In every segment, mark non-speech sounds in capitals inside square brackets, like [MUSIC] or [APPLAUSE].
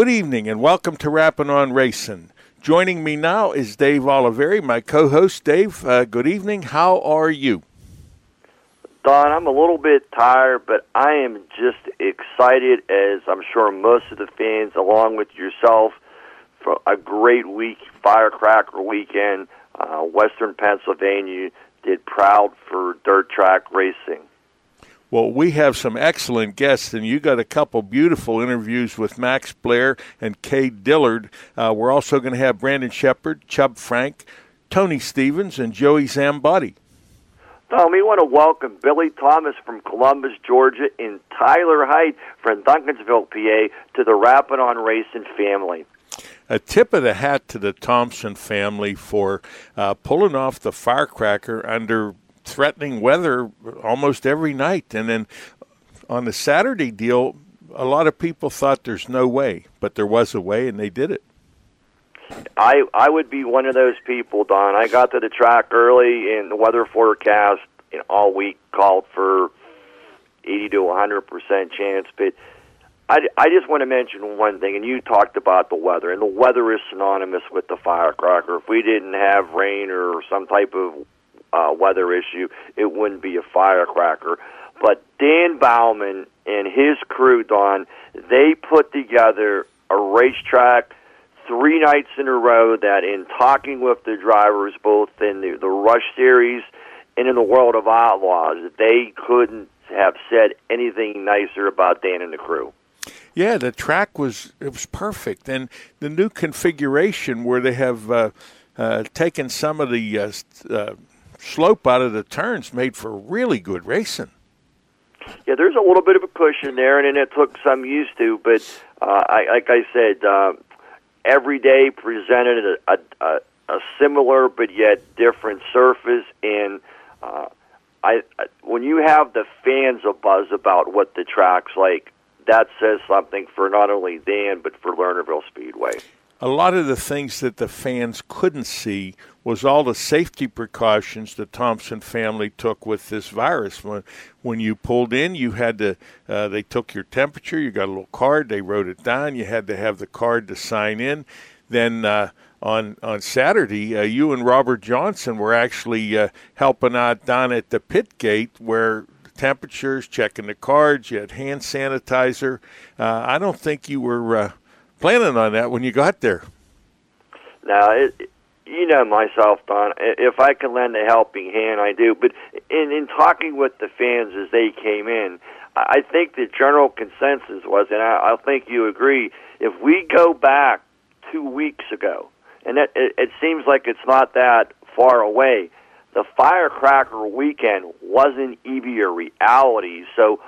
Good evening and welcome to Rapping on Racing. Joining me now is Dave Oliveri, my co-host. Dave, uh, good evening. How are you? Don, I'm a little bit tired, but I am just excited, as I'm sure most of the fans, along with yourself, for a great week, firecracker weekend. Uh, Western Pennsylvania did proud for dirt track racing. Well, we have some excellent guests, and you got a couple beautiful interviews with Max Blair and Kay Dillard. Uh, we're also going to have Brandon Sheppard, Chub Frank, Tony Stevens, and Joey Zambotti. Tom, we want to welcome Billy Thomas from Columbus, Georgia, and Tyler Height from Duncansville, PA, to the Rapping on Racing family. A tip of the hat to the Thompson family for uh, pulling off the firecracker under threatening weather almost every night. And then on the Saturday deal, a lot of people thought there's no way, but there was a way, and they did it. I I would be one of those people, Don. I got to the track early, and the weather forecast you know, all week called for eighty to one hundred percent chance. But I I just want to mention one thing, and you talked about the weather, and the weather is synonymous with the firecracker. If we didn't have rain or some type of uh, weather issue, it wouldn't be a firecracker. But Dan Bauman and his crew, Don, they put together a racetrack three nights in a row that in talking with the drivers both in the, the Rush Series and in the World of Outlaws, they couldn't have said anything nicer about Dan and the crew. Yeah, the track was it was perfect, and the new configuration where they have uh, uh, taken some of the uh, uh slope out of the turns made for really good racing. Yeah, there's a little bit of a push in there, and it took some used to. But uh, I, like I said, uh, every day presented a, a, a similar but yet different surface, and uh, I, when you have the fans a buzz about what the track's like, that says something for not only Dan but for Lernerville Speedway a lot of the things that the fans couldn't see was all the safety precautions the Thompson family took with this virus. When when you pulled in, you had to uh, they took your temperature. You got a little card. They wrote it down. You had to have the card to sign in. Then uh, on on Saturday, uh, you and Robert Johnson were actually uh, helping out down at the pit gate where temperatures, checking the cards. You had hand sanitizer. Uh, I don't think you were uh, planning on that when you got there. Now, it, you know myself, Don. If I can lend a helping hand, I do. But in in talking with the fans as they came in, I think the general consensus was, and I, I think you agree, if we go back two weeks ago, and it, it, it seems like it's not that far away, the firecracker weekend wasn't even a reality. So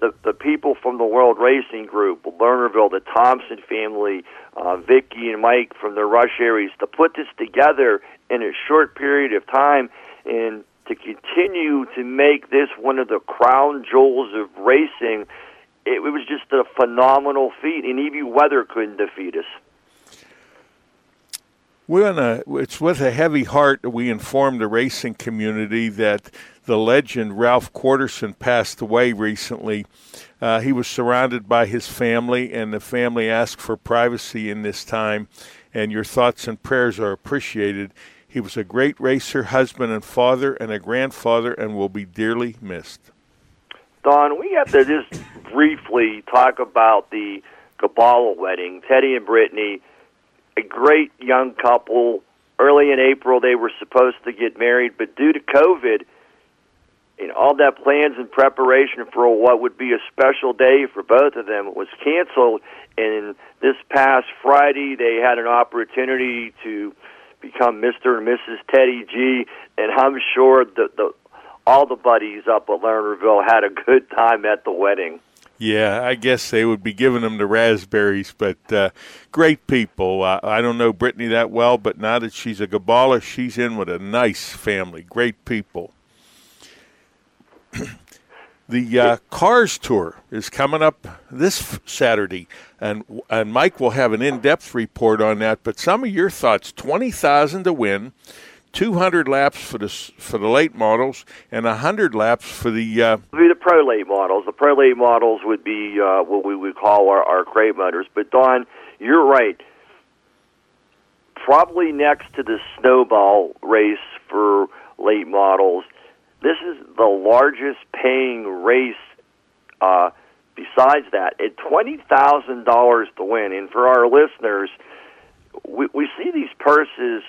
the the people from the World Racing Group, Lernerville, the Thompson family, uh, Vicky and Mike from the Rush areas to put this together in a short period of time and to continue to make this one of the crown jewels of racing. It, it was just a phenomenal feat, and even weather couldn't defeat us. We're on a, it's with a heavy heart that we inform the racing community that the legend Ralph Quarterson passed away recently. Uh, he was surrounded by his family, and the family asked for privacy in this time, and your thoughts and prayers are appreciated. He was a great racer, husband, and father, and a grandfather, and will be dearly missed. Don, we have to just briefly talk about the Gibala wedding. Teddy and Brittany, a great young couple. Early in April, they were supposed to get married, but due to COVID, know, all that plans and preparation for what would be a special day for both of them was canceled. And this past Friday, they had an opportunity to become Mr. and Mrs. Teddy G. And I'm sure that the all the buddies up at Lernerville had a good time at the wedding. Yeah, I guess they would be giving them the raspberries, but uh, great people. Uh, I don't know Brittany that well, but now that she's a Gibala, she's in with a nice family. Great people. [CLEARS THROAT] the uh, Cars Tour is coming up this Saturday, and and Mike will have an in-depth report on that. But some of your thoughts: twenty thousand to win, two hundred laps for the for the late models, and hundred laps for the. Uh, be the pro late models. The pro late models would be uh, what we would call our our crate motors. But Don, you're right. Probably next to the snowball race for late models this is the largest paying race. Uh, besides that, at twenty thousand dollars to win, and for our listeners, we, we see these purses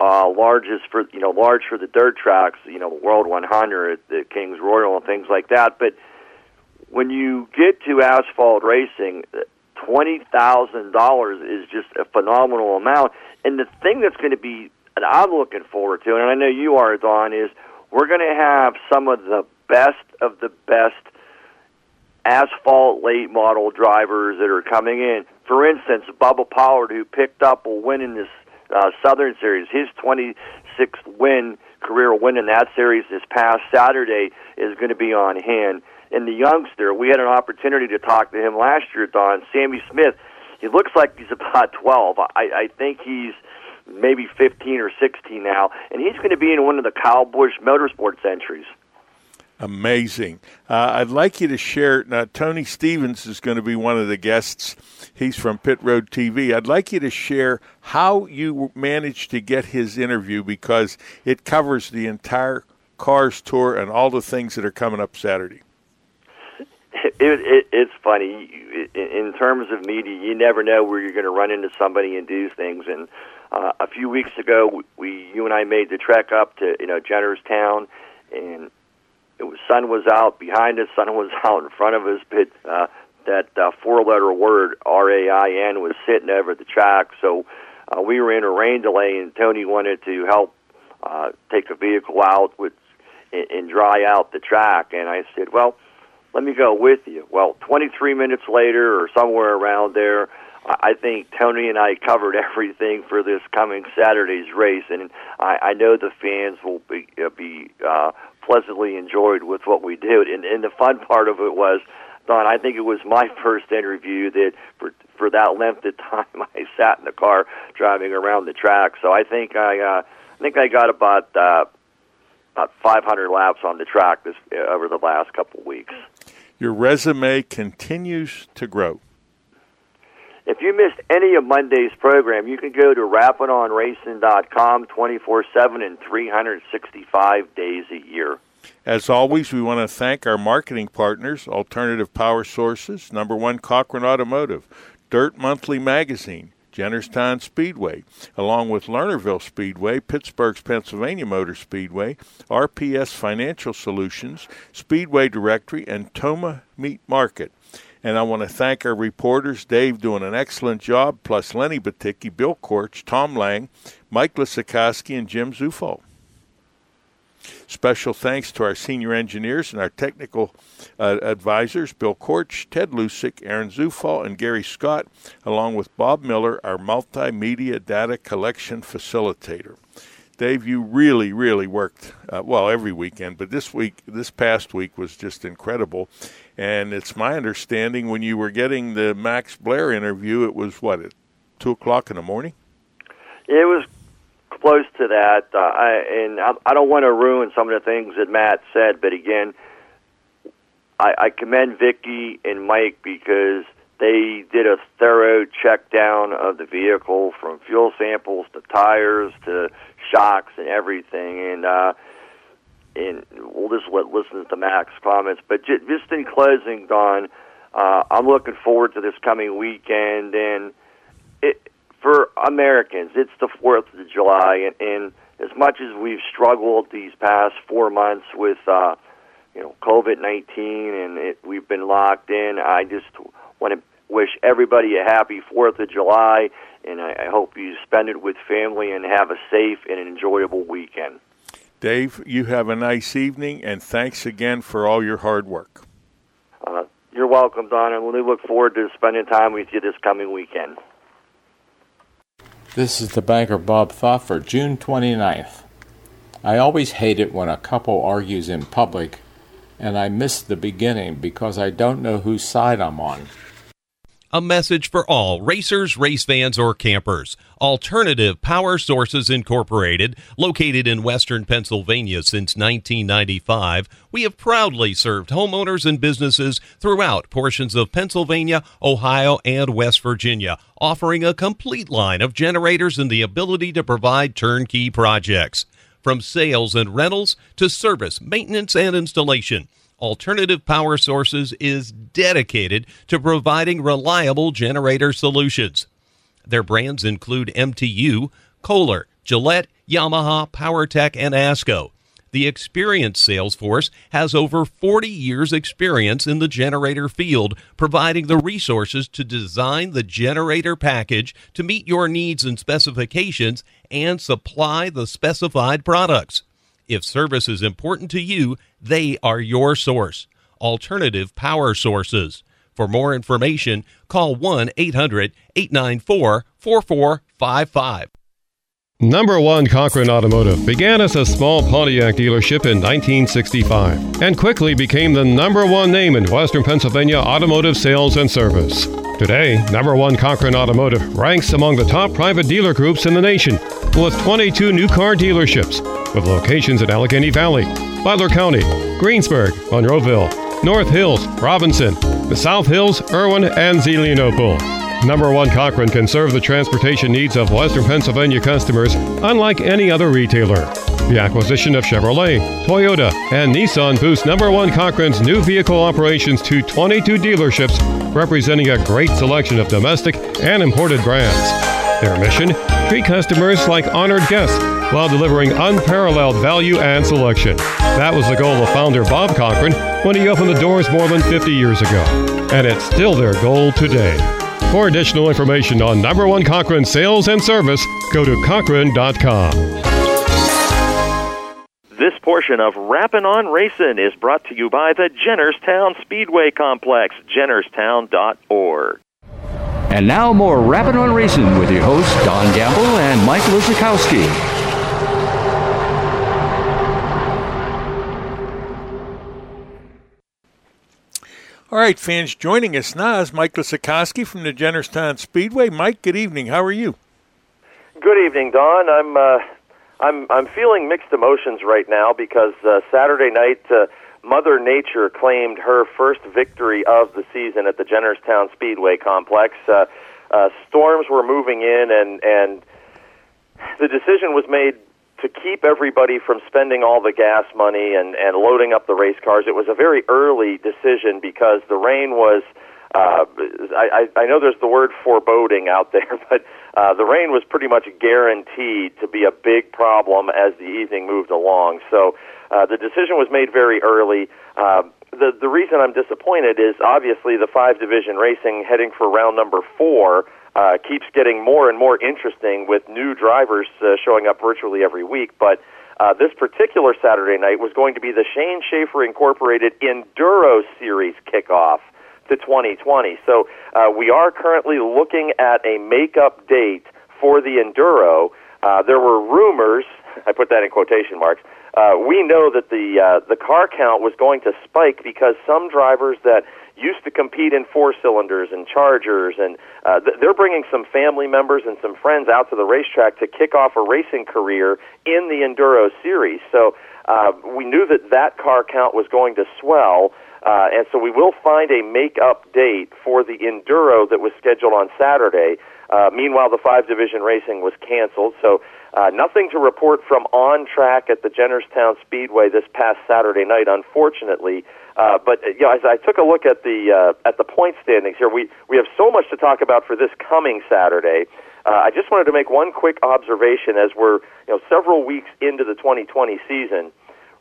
uh, largest for you know large for the dirt tracks, you know the World 100, the Kings Royal, and things like that. But when you get to asphalt racing, twenty thousand dollars is just a phenomenal amount. And the thing that's going to be, and I'm looking forward to, and I know you are, Don, is we're going to have some of the best of the best asphalt late model drivers that are coming in. For instance, Bubba Pollard, who picked up a win in this uh, Southern Series, his 26th win, career win in that series this past Saturday is going to be on hand. And the youngster, we had an opportunity to talk to him last year, Don, Sammy Smith. He looks like he's about [LAUGHS] 12. I, I think he's maybe 15 or 16 now, and he's going to be in one of the Kyle Busch Motorsports entries. Amazing. Uh, I'd like you to share. Now, Tony Stevens is going to be one of the guests. He's from Pit Road TV. I'd like you to share how you managed to get his interview because it covers the entire Cars Tour and all the things that are coming up Saturday. it, it, it's funny. In terms of media, you never know where you're going to run into somebody and do things. And uh, a few weeks ago, we, you and I made the trek up to you know Jennerstown, and it was sun was out behind us, sun was [LAUGHS] out in front of us, but uh, that uh, four-letter word R A I N was sitting over the track. So uh, we were in a rain delay, and Tony wanted to help uh, take a vehicle out with and, and dry out the track. And I said, well, let me go with you. Well, 23 minutes later, or somewhere around there, I think Tony and I covered [LAUGHS] everything for this coming Saturday's race, and I, I know the fans will be uh, be uh, pleasantly enjoyed with what we did. And, and the fun part of it was, Don, I think it was my first interview that for for that length of time [LAUGHS] I sat in the car driving around the track. So I think I uh, I think I got about uh, about 500 laps on the track this uh, over the last couple weeks. Your resume continues to grow. If you missed any of Monday's program, you can go to rappinonracing.com 24 7 and 365 days a year. As always, we want to thank our marketing partners, Alternative Power Sources, number one Cochran Automotive, Dirt Monthly Magazine, Jennerstown Speedway, along with Lernerville Speedway, Pittsburgh's Pennsylvania Motor Speedway, RPS Financial Solutions, Speedway Directory, and Toma Meat Market. And I want to thank our reporters, Dave doing an excellent job, plus Lenny Baticki, Bill Korch, Tom Lang, Mike Lisakowski, and Jim Zufall. Special thanks to our senior engineers and our technical uh, advisors, Bill Korch, Ted Lusick, Aaron Zufall, and Gary Scott, along with Bob Miller, our multimedia data collection facilitator. Dave, you really, really worked uh, well every weekend, but this week, this past week was just incredible. And it's my understanding when you were getting the Max Blair interview, it was what at two o'clock in the morning. It was close to that, uh, I, and I, I don't want to ruin some of the things that Matt said, but again, I, I commend Vicky and Mike because they did a thorough check down of the vehicle from fuel samples to tires to shocks and everything, and uh, and we'll just let listen to Mac's comments. But just in closing, Don, uh, I'm looking forward to this coming weekend, and it, for Americans, it's the Fourth of July, and, and as much as we've struggled these past four months with, uh, you know, COVID nineteen, and it, we've been locked in, I just want to wish everybody a happy Fourth of July, and I, I hope you spend it with family and have a safe and enjoyable weekend. Dave, you have a nice evening, and thanks again for all your hard work. Uh, you're welcome, Don, and we look forward to spending time with you this coming weekend. This is the banker Bob Thought for June 29th. I always hate it when a couple argues in public, and I miss the beginning because I don't know whose side I'm on. A message for all racers, race fans, or campers. Alternative Power Sources Incorporated, located in western Pennsylvania since 1995, we have proudly served homeowners and businesses throughout portions of Pennsylvania, Ohio, and West Virginia, offering a complete line of generators and the ability to provide turnkey projects. From sales and rentals to service, maintenance, and installation. Alternative Power Sources is dedicated to providing reliable generator solutions. Their brands include MTU, Kohler, Gillette, Yamaha, PowerTech, and ASCO. The experienced sales force has over 40 years' experience in the generator field, providing the resources to design the generator package to meet your needs and specifications and supply the specified products. If service is important to you, they are your source. Alternative Power Sources. For more information, call 1 800 894 4455. Number one Cochran Automotive began as a small Pontiac dealership in 1965 and quickly became the number one name in Western Pennsylvania automotive sales and service. Today, number one Cochran Automotive ranks among the top private dealer groups in the nation with 22 new car dealerships with locations in Allegheny Valley, Butler County, Greensburg, Monroeville, North Hills, Robinson, the South Hills, Irwin, and Zelienople. Number One Cochran can serve the transportation needs of Western Pennsylvania customers unlike any other retailer. The acquisition of Chevrolet, Toyota, and Nissan boosts Number One Cochran's new vehicle operations to 22 dealerships, representing a great selection of domestic and imported brands. Their mission? Treat customers like honored guests while delivering unparalleled value and selection. That was the goal of founder Bob Cochran when he opened the doors more than 50 years ago. And it's still their goal today. For additional information on number one Cochran sales and service, go to Cochran.com. This portion of Rappin' on Racing is brought to you by the Jennerstown Speedway Complex, jennerstown.org. And now more Rappin' on Racing with your hosts Don Gamble and Mike Lizakowski. All right, fans, joining us now is Mike Lysakowski from the Jennerstown Speedway. Mike, good evening. How are you? Good evening, Don. I'm uh, I'm I'm feeling mixed emotions right now because uh, Saturday night, uh, Mother Nature claimed her first victory of the season at the Jennerstown Speedway Complex. Uh, uh, storms were moving in, and and the decision was made to keep everybody from spending all the gas money and and loading up the race cars. It was a very early decision because the rain was. Uh, I, I know there's the word foreboding out there, [LAUGHS] but uh, the rain was pretty much guaranteed to be a big problem as the evening moved along. So uh, the decision was made very early. Uh, the the reason I'm disappointed is obviously the five division racing heading for round number four uh, keeps getting more and more interesting with new drivers uh, showing up virtually every week. But uh, this particular Saturday night was going to be the Shane Schaefer Incorporated Enduro Series kickoff to 2020. So uh, we are currently looking at a makeup date for the Enduro. Uh, there were rumors, [LAUGHS] I put that in quotation marks. Uh, we know that the uh, the car count was going to spike because some drivers that used to compete in four cylinders and chargers, and uh, th- they're bringing some family members and some friends out to the racetrack to kick off a racing career in the enduro series. So uh, we knew that that car count was going to swell. Uh, and so we will find a make-up date for the enduro that was scheduled on Saturday. Uh, meanwhile, the five division racing was canceled, so uh, nothing to report from on track at the Jennerstown Speedway this past Saturday night, unfortunately. Uh, but uh, you know, as I took a look at the uh, at the point standings here, we we have so much to talk about for this coming Saturday. Uh, I just wanted to make one quick observation as we're you know several weeks into the 2020 season.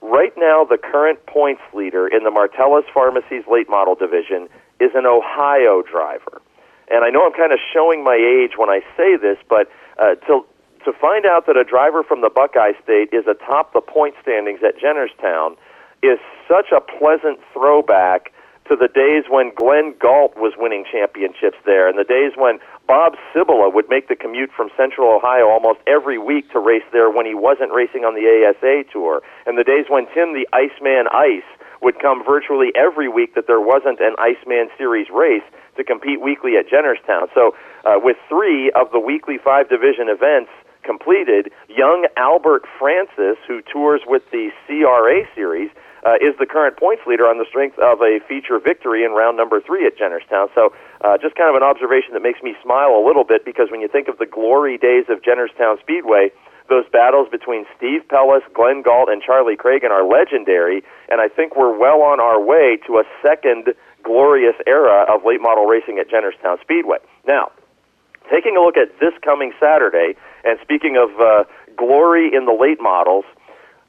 Right now, the current points leader in the Martella's Pharmacies late model division is an Ohio driver. And I know I'm kind of showing my age when I say this, but uh, to to find out that a driver from the Buckeye State is atop the point standings at Jennerstown is such a pleasant throwback to the days when Glenn Galt was winning championships there, and the days when Bob Cibola would make the commute from Central Ohio almost every week to race there when he wasn't racing on the ASA tour, and the days when Tim the Iceman Ice would come virtually every week that there wasn't an Iceman Series race to compete weekly at Jennerstown. So, uh, with three of the weekly five division events completed, young Albert Francis, who tours with the CRA Series, uh, is the current points leader on the strength of a feature victory in round number three at Jennerstown. So, uh, just kind of an observation that makes me smile a little bit because when you think of the glory days of Jennerstown Speedway, those battles between Steve Pellis, Glenn Galt, and Charlie Cragen are legendary, and I think we're well on our way to a second glorious era of late model racing at Jennerstown Speedway. Now, taking a look at this coming Saturday, and speaking of uh, glory in the late models,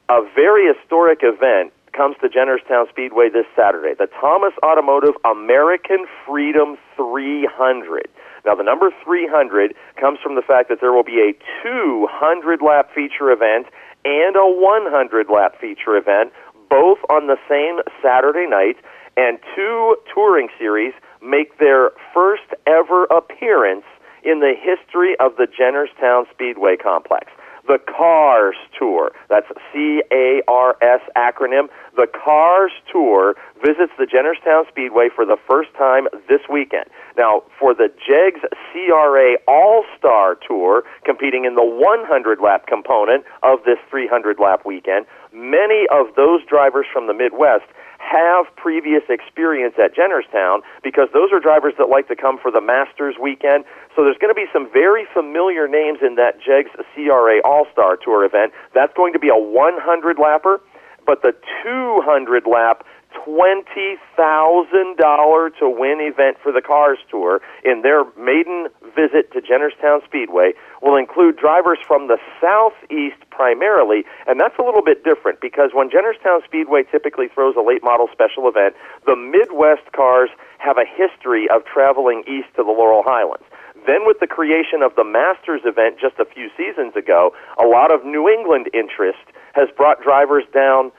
a very historic event comes to Jennerstown Speedway this Saturday. The Thomas Automotive American Freedom 300. Now, the number 300 comes from the fact that there will be a 200 lap feature event and a 100 lap feature event, both on the same Saturday night, and two touring series make their first ever appearance in the history of the Jennerstown Speedway complex the CARS Tour. That's C A R S acronym. The CARS Tour visits the Jennerstown Speedway for the first time this weekend. Now, for the JEGS CRA All Star Tour, competing in the 100 lap component of this 300 lap weekend, many of those drivers from the Midwest have previous experience at Jennerstown because those are drivers that like to come for the Masters weekend. So there's going to be some very familiar names in that JEGS CRA All Star Tour event. That's going to be a 100 lapper, but the 200 lap $20,000 to win event for the Cars Tour in their maiden visit to Jennerstown Speedway will include drivers from the southeast primarily, and that's a little bit different because when Jennerstown Speedway typically throws a late model special event, the Midwest cars have a history of traveling east to the Laurel Highlands. Then, with the creation of the Masters event just a few seasons ago, a lot of New England interest has brought drivers down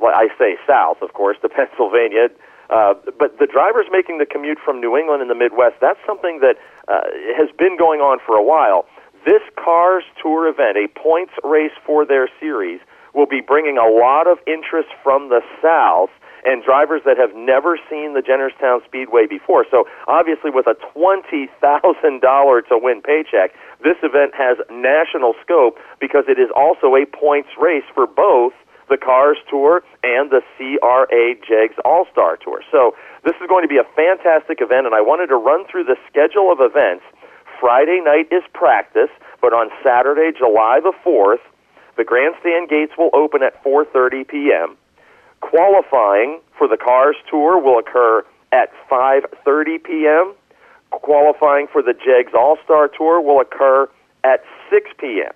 well, I say south, of course, to [LAUGHS] Pennsylvania. Uh, but the drivers making the commute from New England and the Midwest, that's something that uh, has been going on for a while. This Cars Tour event, a points race for their series, will be bringing a lot of interest from the South and drivers that have never seen the Jennerstown Speedway before. So, obviously, with a $20,000 to win paycheck, this event has national scope because it is also a points race for both the Cars Tour and the CRA JEGS All Star Tour. So this is going to be a fantastic event, and I wanted to run through the schedule of events. Friday night is practice, but on Saturday, July the 4th, the grandstand gates will open at 4:30 p.m. Qualifying for the Cars Tour will occur at 5:30 p.m. Qualifying for the JEGS All Star Tour will occur at 6 p.m.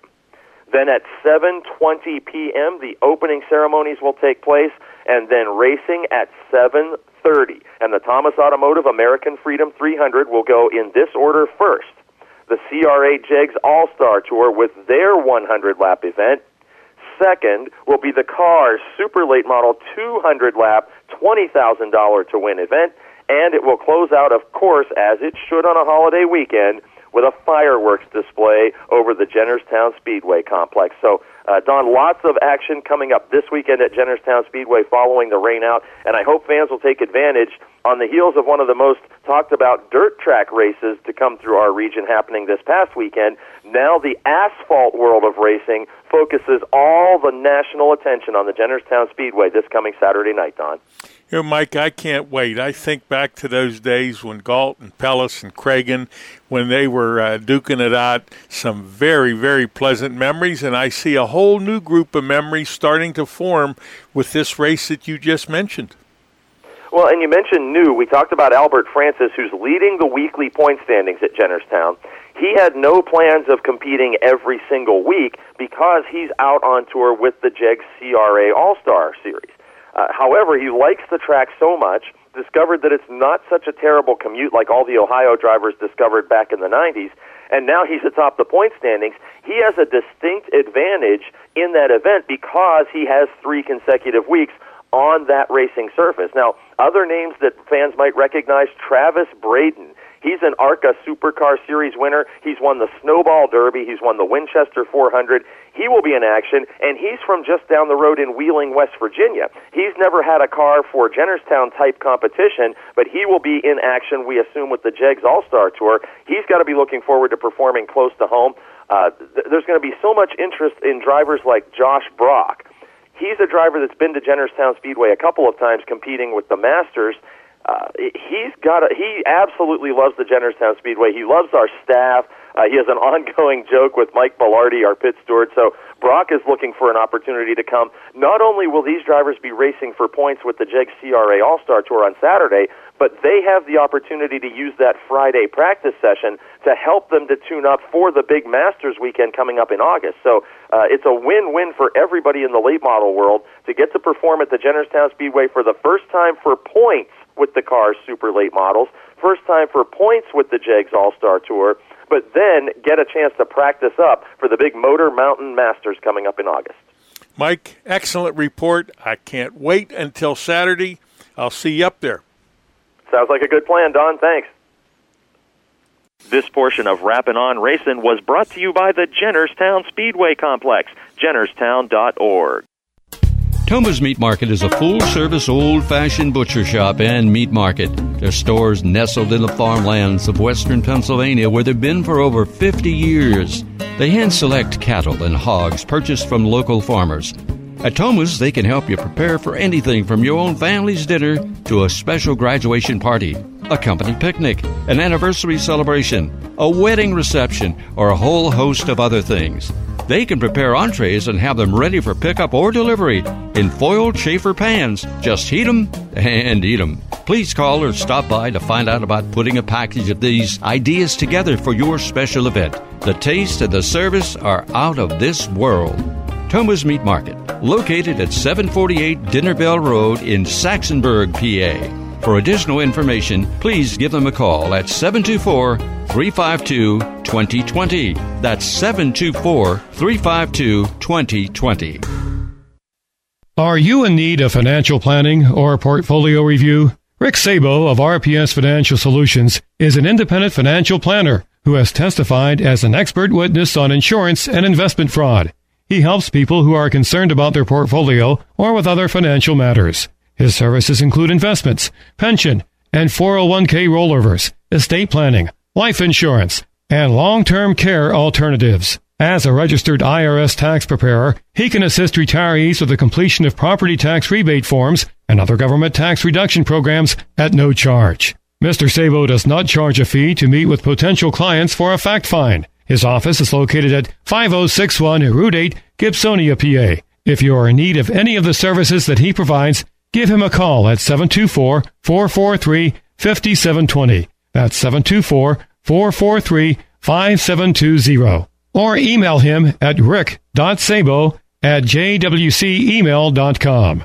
Then at 7:20 p.m., the opening ceremonies will take place, and then racing at 7:30. And the Thomas Automotive American Freedom 300 will go in this order first. The CRA JEGS All Star Tour with their 100 lap event. Second will be the Cars Super Late Model 200 lap, $20,000 to win event. And it will close out, of course, as it should on a holiday weekend, with a fireworks display over the Jennerstown Speedway complex. So, uh, Don, lots of action coming up this weekend at Jennerstown Speedway following the rainout, and I hope fans will take advantage on the heels of one of the most talked about dirt track races to come through our region happening this past weekend. Now the asphalt world of racing focuses all the national attention on the Jennerstown Speedway this coming Saturday night, Don. Know, Mike, I can't wait. I think back to those days when Galt and Pellis and Cragen, when they were uh, duking it out, some very, very pleasant memories, and I see a whole new group of memories starting to form with this race that you just mentioned. Well, and you mentioned new. We talked about Albert Francis, who's leading the weekly point standings at Jennerstown. He had no plans of competing every single week because he's out on tour with the JEGS CRA All Star Series. Uh, however, he likes the track so much, discovered that it's not such a terrible commute like all the Ohio drivers discovered back in the 90s, and now he's atop the point standings. He has a distinct advantage in that event because he has three consecutive weeks on that racing surface. Now, other names that fans might recognize Travis Braden. He's an ARCA Supercar Series winner. He's won the Snowball Derby. He's won the Winchester 400. He will be in action, and he's from just down the road in Wheeling, West Virginia. He's never had a car for Jennerstown type competition, but he will be in action, we assume, with the JEGS All Star Tour. He's got to be looking forward to performing close to home. Uh, th- there's going to be so much interest in drivers like Josh Brock. He's a driver that's been to Jennerstown Speedway a couple of times competing with the Masters uh, he's got a, he absolutely loves the Jennerstown Speedway. He loves our staff. Uh, he has an [LAUGHS] ongoing joke with Mike Bellardi, our pit steward. So Brock is looking for an opportunity to come. Not only will these drivers be racing for points with the JEG CRA All Star Tour on Saturday, but they have the opportunity to use that Friday practice session to help them to tune up for the big Masters weekend coming up in August. So uh, it's a win-win for everybody in the late model world to get to perform at the Jennerstown Speedway for the first time for points with the Cars Super Late models. First time for points with the JEGS All Star Tour, but then get a chance to practice up for the big Motor Mountain Masters coming up in August. Mike, excellent report. I can't wait until Saturday. I'll see you up there. Sounds like a good plan, Don. Thanks. This portion of Rappin' On Racing was brought to you by the Jennerstown Speedway Complex, jennerstown.org. Toma's Meat Market is a full service, old fashioned butcher shop and meat market. Their stores nestled in the farmlands of western Pennsylvania where they've been for over 50 years. They hand select cattle and hogs purchased from local farmers. At Thomas, they can help you prepare for anything from your own family's dinner to a special graduation party, a company picnic, an anniversary celebration, a wedding reception, or a whole host of other things. They can prepare entrees and have them ready for pickup or delivery in foiled chafer pans. Just heat them and eat them. Please call or stop by to find out about putting a package of these ideas together for your special event. The taste and the service are out of this world. Thomas Meat Market, located at 748 Dinner Bell Road in Saxonburg, PA. For additional information, please give them a call at 724 352 2020. That's 724 352 2020. Are you in need of financial planning or portfolio review? Rick Sabo of RPS Financial Solutions is an independent financial planner who has testified as an expert witness on insurance and investment fraud. He helps people who are concerned about their portfolio or with other financial matters. His services include investments, pension, and 401k rollovers, estate planning, life insurance, and long-term care alternatives. As a registered IRS tax preparer, he can assist retirees with the completion of property tax rebate forms and other government tax reduction programs at no charge. Mr. Sabo does not charge a fee to meet with potential clients for a fact find. His office is located at 5061 Route 8, Gibsonia, PA. If you are in need of any of the services that he provides, give him a call at 724 443 5720. That's 724 443 5720. Or email him at rick.sabo at jwcemail.com.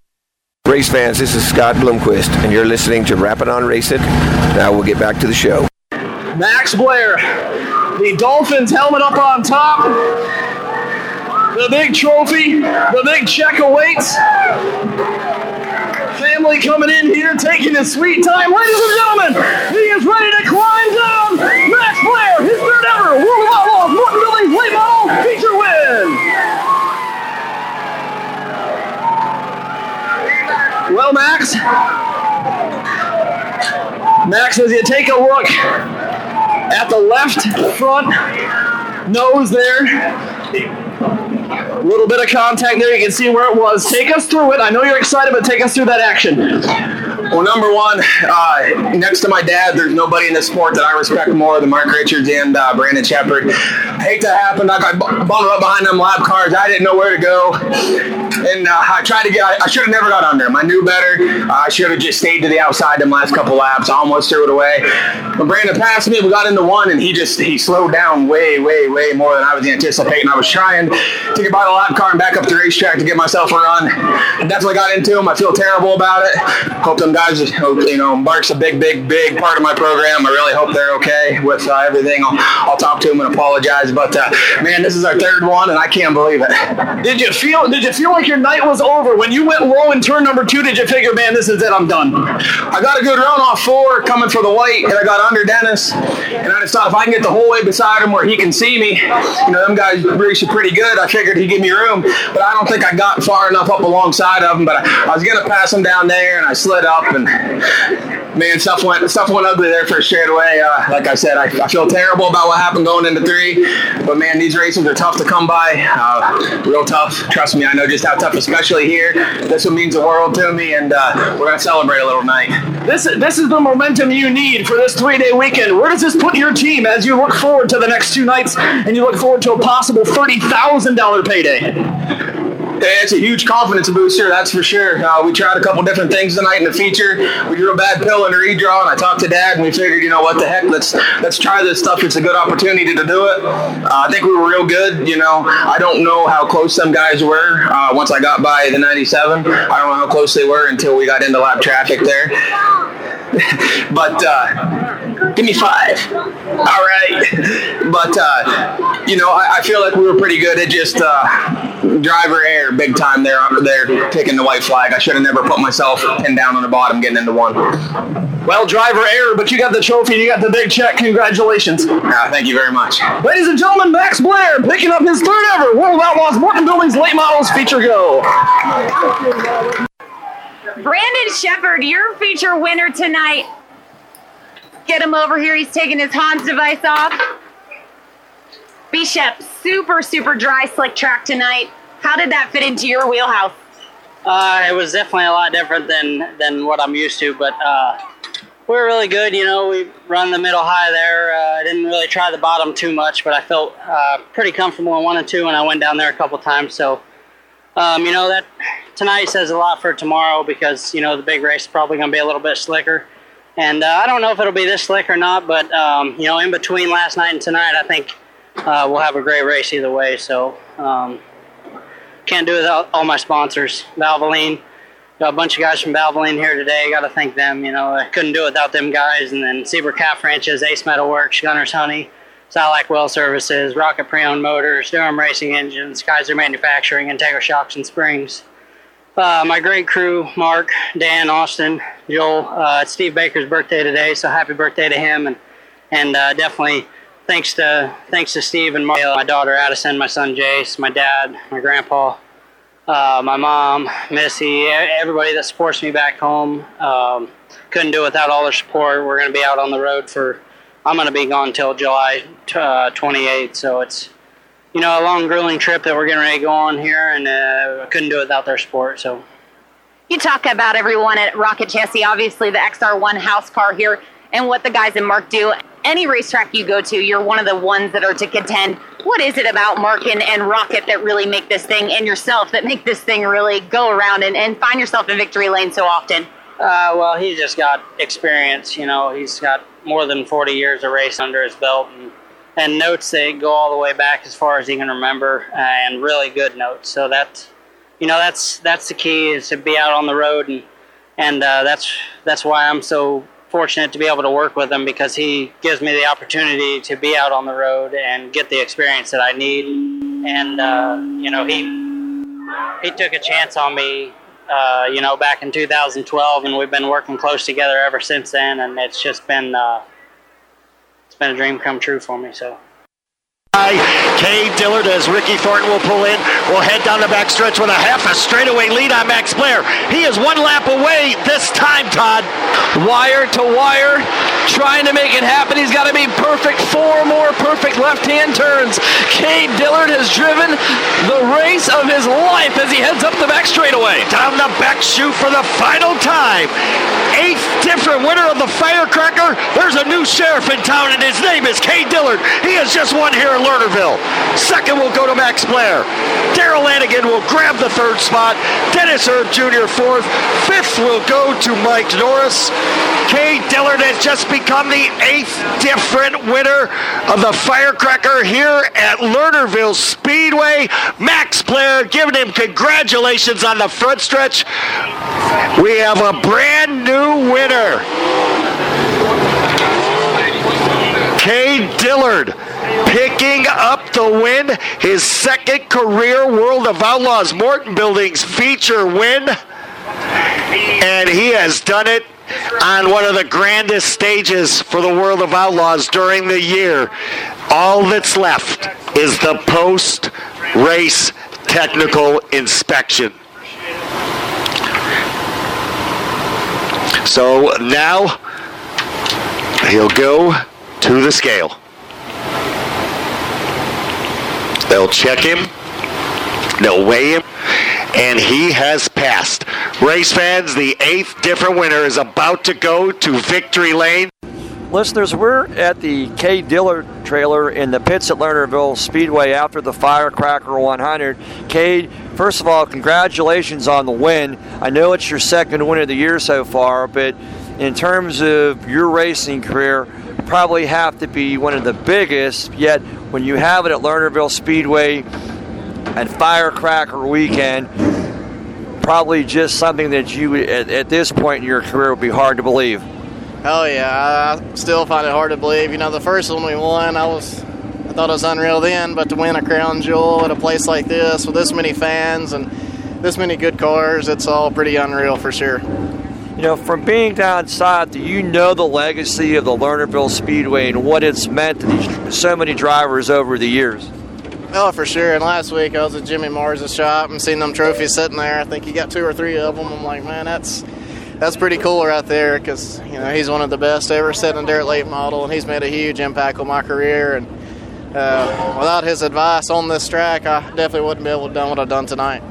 Race fans, this is Scott Bloomquist, and you're listening to Rapping on Racing. Now we'll get back to the show. Max Blair, the Dolphins helmet up on top, the big trophy, the big check awaits. Family coming in here, taking his sweet time. Ladies and gentlemen, he is ready to climb down. Max Blair, his third ever World Well, Max, Max, as you take a look at the left front nose there, a little bit of contact there. You can see where it was. Take us through it. I know you're excited, but take us through that action. Well, number one, uh, next to my dad, there's nobody in this sport that I respect more than Mark Richards and uh, Brandon Sheppard. Hate to happen. I got bu- bundled up behind them lap cars. I didn't know where to go, and uh, I tried to get. I, I should have never got under them. I knew better. I should have just stayed to the outside them last couple laps. I almost threw it away. But Brandon passed me. We got into one, and he just he slowed down way, way, way more than I was anticipating. I was trying to get by the lap car and back up the racetrack to get myself a run. I definitely got into him. I feel terrible about it. Hope them guys, you know, Mark's a big, big, big part of my program. I really hope they're okay with uh, everything. I'll, I'll talk to them and apologize. But uh, man, this is our third one, and I can't believe it. Did you feel? Did you feel like your night was over when you went low in turn number two? Did you figure, man, this is it? I'm done. I got a good run off four coming for the white, and I got under Dennis. And I just thought if I can get the whole way beside him where he can see me, you know, them guys race are pretty good. I figured he'd give me room, but I don't think I got far enough up alongside of him. But I, I was gonna pass him down there, and I slid up, and man, stuff went stuff went ugly there for a straightaway. Uh, like I said, I, I feel terrible about what happened going into three, but man, these races are tough to come by. Uh, real tough. Trust me, I know just how tough, especially here. This one means the world to me, and uh, we're gonna celebrate a little night. This this is the momentum you need for this three day weekend. Where does this put your team as you look forward to the next two nights and you look forward to a possible thirty thousand dollar payday? It's a huge confidence booster, that's for sure. Uh, we tried a couple different things tonight in the feature. We drew a bad pill in a redraw, and I talked to Dad, and we figured, you know what the heck, let's let's try this stuff. It's a good opportunity to do it. Uh, I think we were real good. You know, I don't know how close some guys were uh, once I got by the 97. I don't know how close they were until we got into lap traffic there. [LAUGHS] but uh, Give me five. All right. But, uh, you know, I, I, feel like we were pretty good at just uh, driver error big time there, there taking the white flag. I should have never put myself pinned down on the bottom getting into one. Well, driver error, but you got the trophy, you got the big check. Congratulations. Uh, thank you very much. Ladies and gentlemen, Max Blair picking up his third ever World Outlaws Morton Buildings Late Models feature go. Brandon Sheppard, your feature winner tonight. Get him over here. He's taking his Hans device off. Bishop, super, super dry, slick track tonight. How did that fit into your wheelhouse? Uh, it was definitely a lot different than than what I'm used to, but uh, we were really good. You know, we run the middle high there. Uh, I didn't really try the bottom too much, but I felt uh, pretty comfortable in one and two, and I went down there a couple times. So, um, you know, that tonight says a lot for tomorrow because you know the big race is probably going to be a little bit slicker. And uh, I don't know if it'll be this slick or not, but um, you know, in between last night and tonight, I think uh, we'll have a great race either way. So. Um, can't do without all my sponsors. Valvoline, got a bunch of guys from Valvoline here today. Got to thank them. You know, I couldn't do it without them guys. And then Zebra Calf Ranches, Ace Metal Works, Gunner's Honey, Silac Well Services, Rocket Pre-Owned Motors, Durham Racing Engines, Kaiser Manufacturing, Integra Shocks and Springs. Uh, my great crew, Mark, Dan, Austin, Joel. Uh, it's Steve Baker's birthday today, so happy birthday to him, and and uh, definitely thanks to thanks to Steve and Mario, my daughter Addison, my son Jace, my dad, my grandpa, uh, my mom, Missy, everybody that supports me back home. Um, couldn't do it without all their support. We're going to be out on the road for. I'm going to be gone until July uh, 28th, so it's you know a long, grueling trip that we're getting ready to go on here, and uh, couldn't do it without their support. So. You talk about everyone at Rocket Chassis, obviously the XR1 house car here, and what the guys in Mark do any racetrack you go to, you're one of the ones that are to contend. What is it about Markin and Rocket that really make this thing, and yourself, that make this thing really go around and, and find yourself in victory lane so often? Uh, well, he's just got experience. You know, he's got more than 40 years of race under his belt, and, and notes that go all the way back as far as he can remember, and really good notes. So that's, you know, that's that's the key is to be out on the road, and and uh, that's that's why I'm so fortunate to be able to work with him because he gives me the opportunity to be out on the road and get the experience that I need. And uh, you know, he he took a chance on me, uh, you know, back in 2012, and we've been working close together ever since then. And it's just been uh, been a dream come true for me. So. Cade Dillard as Ricky Thornton will pull in. will head down the back stretch with a half a straightaway lead on Max Blair. He is one lap away this time, Todd. Wire to wire, trying to make it happen. He's got to be perfect. Four more perfect left-hand turns. Cade Dillard has driven the race of his life as he heads up the back straightaway. Down the back chute for the final time. Eighth different winner of the Firecracker. There's a new sheriff in town, and his name is Cade Dillard. He has just won here Lernerville. Second will go to Max Blair. Daryl Lanigan will grab the third spot. Dennis Erb Jr. fourth. Fifth will go to Mike Norris. Cade Dillard has just become the eighth different winner of the Firecracker here at Lernerville Speedway. Max Blair giving him congratulations on the front stretch. We have a brand new winner. Cade Dillard picking up the win, his second career World of Outlaws Morton Buildings feature win. And he has done it on one of the grandest stages for the World of Outlaws during the year. All that's left is the post race technical inspection. So now he'll go to the scale. They'll check him, they'll weigh him, and he has passed. Race fans, the eighth different winner is about to go to victory lane. Listeners, we're at the Cade Dillard trailer in the pits at Lernerville Speedway after the Firecracker 100. Cade, first of all, congratulations on the win. I know it's your second win of the year so far, but in terms of your racing career, probably have to be one of the biggest. Yet, when you have it at Lernerville Speedway and Firecracker Weekend, probably just something that you, at, at this point in your career, would be hard to believe. Oh yeah, I still find it hard to believe. You know, the first one we won, I was, I thought it was unreal then, but to win a crown jewel at a place like this with this many fans and this many good cars, it's all pretty unreal for sure. You know, from being down south, do you know the legacy of the Lernerville Speedway and what it's meant to these, so many drivers over the years? Oh, for sure. And last week I was at Jimmy Mars' shop and seen them trophies sitting there. I think he got two or three of them. I'm like, man, that's that's pretty cool right there because you know he's one of the best ever sitting a dirt late model, and he's made a huge impact on my career. And uh, without his advice on this track, I definitely wouldn't be able to done what I've done tonight.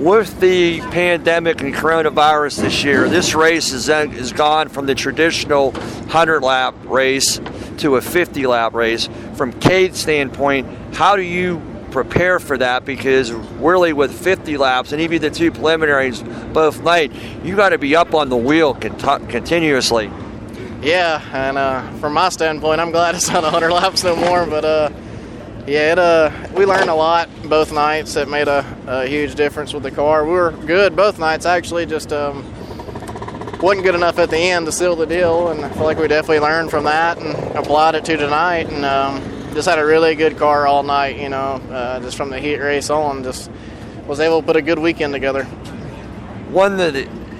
With the pandemic and coronavirus this year, this race is is gone from the traditional 100 lap race to a 50 lap race. From Cade's standpoint, how do you prepare for that? Because really, with 50 laps and even the two preliminaries both night, you got to be up on the wheel cont- continuously. Yeah, and uh, from my standpoint, I'm glad it's not 100 laps no more. But uh, yeah, it, uh, we learned a lot both nights. It made a, a, huge difference with the car. We were good both nights, actually. Just um, wasn't good enough at the end to seal the deal, and I feel like we definitely learned from that and applied it to tonight. And um, just had a really good car all night. You know, uh, just from the heat race on, just was able to put a good weekend together. One that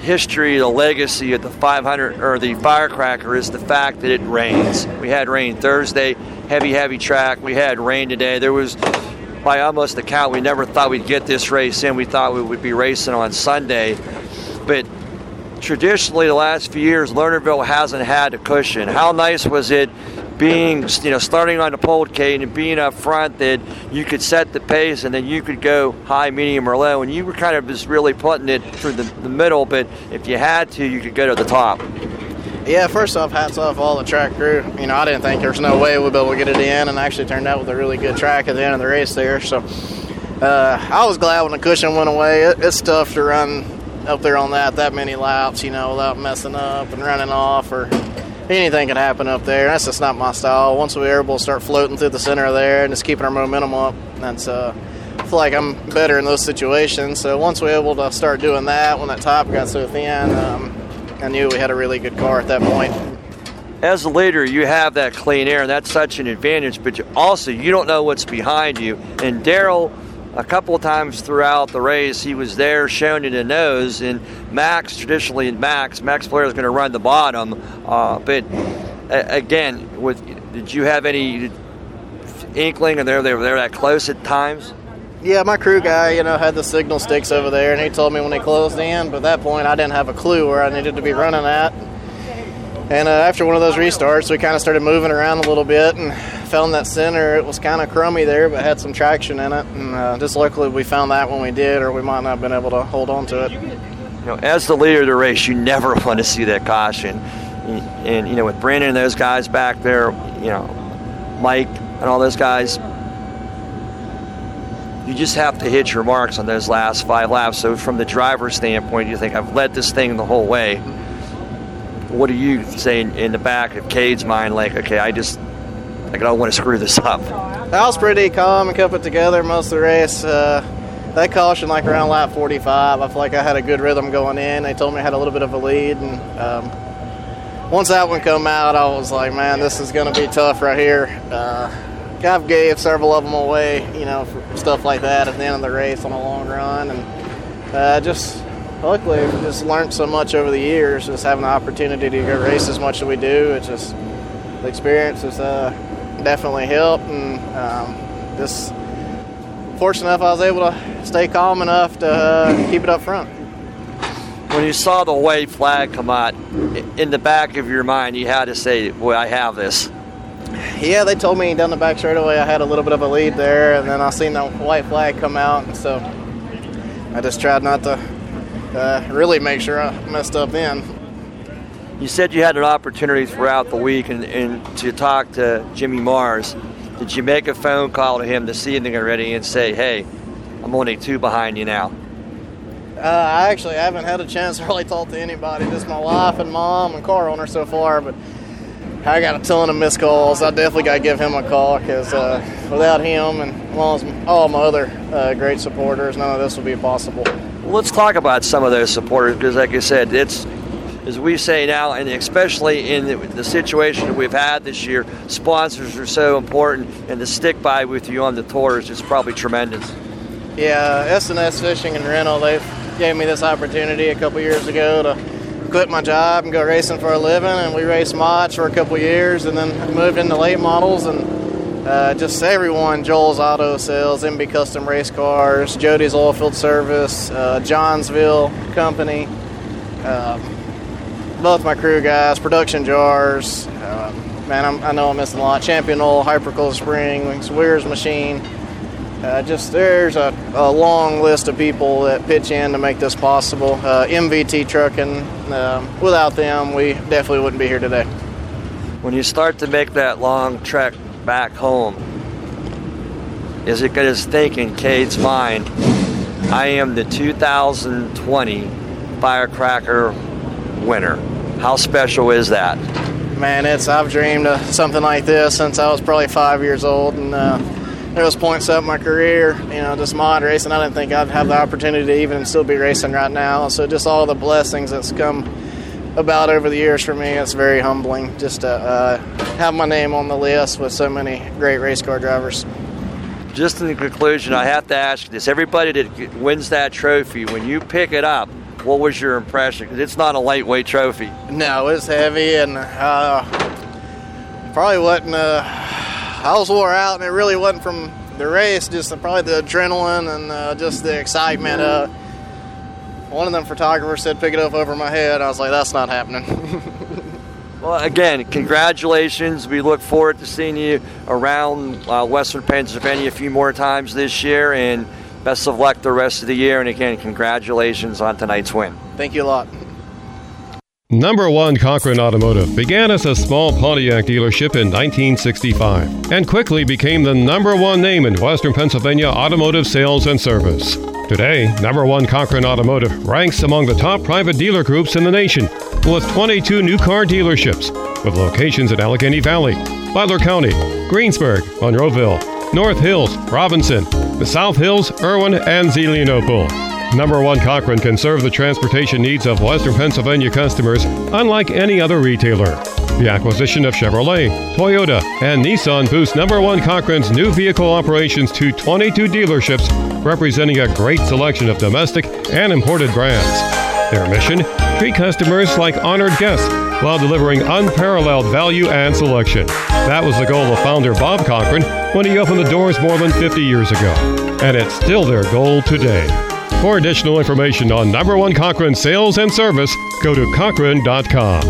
history, the legacy of the 500 or the firecracker is the fact that it rains. We had rain Thursday, heavy, heavy track. We had rain today. There was, by almost the count, we never thought we'd get this race in. We thought we would be racing on Sunday, but traditionally, the last few years, Lernerville hasn't had a cushion. How nice was it being, you know, starting on the pole Cade and being up front that you could set the pace and then you could go high, medium, or low. And you were kind of just really putting it through the, the middle, but if you had to, you could go to the top. Yeah, first off, hats off all the track crew. You know, I didn't think there was no way we'd be able to get it in, and actually turned out with a really good track at the end of the race there. So uh, I was glad when the cushion went away. It, it's tough to run up there on that that many laps, you know, without messing up and running off or anything can happen up there. That's just not my style. Once we're able to start floating through the center of there and just keeping our momentum up, that's uh, I feel like I'm better in those situations. So once we're able to start doing that, when that top got so thin, um, I knew we had a really good car at that point. As a leader, you have that clean air, and that's such an advantage. But you also, you don't know what's behind you. And Darrell a couple of times throughout the race, he was there showing in the nose. And Max, traditionally, Max, Max Blair is going to run the bottom. Uh, but again, with did you have any inkling, and they they were there that close at times? Yeah, my crew guy, you know, had the signal sticks over there, and he told me when they closed in. But at that point, I didn't have a clue where I needed to be running at. And uh, after one of those restarts, we kind of started moving around a little bit and found that center. It was kind of crummy there, but had some traction in it. And uh, just luckily we found that when we did, or we might not have been able to hold on to it. You know, as the leader of the race, you never [LAUGHS] want to see that caution. And, and you know, with Brandon and those guys back there, you know, Mike and all those guys, you just have to hit your marks on those last five laps. So, from the driver's standpoint, you think, I've led this thing the whole way what do you say in, in the back of Cade's mind? Like, okay, I just, like, I don't want to screw this up. I was pretty calm and kept it together most of the race. Uh, that caution, like around lap 45, I feel like I had a good rhythm going in. They told me I had a little bit of a lead, and um, once that one come out, I was like, man, this is going to be tough right here. Uh, I've gave several of them away, you know, for stuff like that at the end of the race on a long run, and uh, just luckily we've just learned so much over the years just having the opportunity to go race as much as we do. It's just the experience has uh, definitely helped. And um, just fortunate enough i was able to stay calm enough to uh, keep it up front. When you saw the white flag come out in the back of your mind you had to say boy i have this yeah they told me down the back straight away i had a little bit of a lead there and then i seen the white flag come out and so i just tried not to uh, really make sure I messed up then. You said you had an opportunity throughout the week and, and to talk to Jimmy Mars. Did you make a phone call to him to see anything already and say, hey, I'm only two behind you now? Uh, I actually haven't had a chance to really talk to anybody, just my wife and mom and car owner so far, but I got a ton of missed calls. I definitely got to give him a call because uh, without him and as as all my other uh, great supporters, none of this would be possible let's talk about some of those supporters because, like I said, it's as we say now, and especially in the, the situation that we've had this year, sponsors are so important, and to stick by with you on the tours is probably tremendous. Yeah, S&S Fishing and Rental, they gave me this opportunity a couple years ago to quit my job and go racing for a living, and we raced mods for a couple years, and then moved into late models, and uh, just everyone, Joel's Auto Sales, MB Custom Race Cars, Jody's Oilfield Service, uh, Johnsville Company, um, both my crew guys, production jars. Um, man, I'm, i know I'm missing a lot. Champion Oil, Hyperco Springs, Weir's Machine. Uh, just there's a, a, long list of people that pitch in to make this possible. Uh, MVT Trucking, um, without them, we definitely wouldn't be here today. When you start to make that long trek back home, is it going to think in Cade's mind, I am the 2020 Firecracker winner? How special is that? Man, it's I've dreamed of something like this since I was probably five years old, and uh, there was points up my career, you know, just mod racing. I didn't think I'd have the opportunity to even still be racing right now. So just all the blessings that's come about over the years for me, it's very humbling just to uh, have my name on the list with so many great race car drivers. Just in the conclusion, I have to ask this: everybody that wins that trophy, when you pick it up, what was your impression? Because it's not a lightweight trophy. No, it's heavy, and uh, probably wasn't. Uh, I was wore out, and it really wasn't from the race, just probably the adrenaline and uh, just the excitement. Uh, one of them photographers said, "Pick it up over my head." I was like, "That's not happening." [LAUGHS] well, again, congratulations. We look forward to seeing you around uh, Western Pennsylvania a few more times this year, and best of luck the rest of the year. And again, congratulations on tonight's win. Thank you a lot. Number one Cochran Automotive began as a small Pontiac dealership in 1965 and quickly became the number one name in Western Pennsylvania automotive sales and service. Today, number one Cochran Automotive ranks among the top private dealer groups in the nation with 22 new car dealerships with locations in Allegheny Valley, Butler County, Greensburg, Monroeville, North Hills, Robinson, the South Hills, Irwin, and Zelienople. Number one Cochran can serve the transportation needs of Western Pennsylvania customers unlike any other retailer. The acquisition of Chevrolet, Toyota, and Nissan boosts Number One Cochran's new vehicle operations to 22 dealerships, representing a great selection of domestic and imported brands. Their mission? Treat customers like honored guests while delivering unparalleled value and selection. That was the goal of founder Bob Cochran when he opened the doors more than 50 years ago. And it's still their goal today. For additional information on number one Cochran sales and service, go to Cochran.com.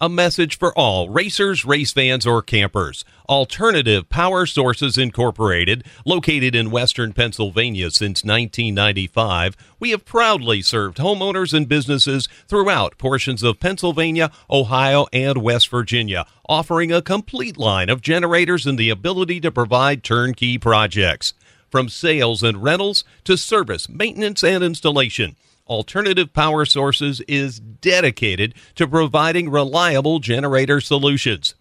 A message for all racers, race fans, or campers. Alternative Power Sources Incorporated, located in western Pennsylvania since 1995, we have proudly served homeowners and businesses throughout portions of Pennsylvania, Ohio, and West Virginia, offering a complete line of generators and the ability to provide turnkey projects. From sales and rentals to service, maintenance, and installation. Alternative Power Sources is dedicated to providing reliable generator solutions.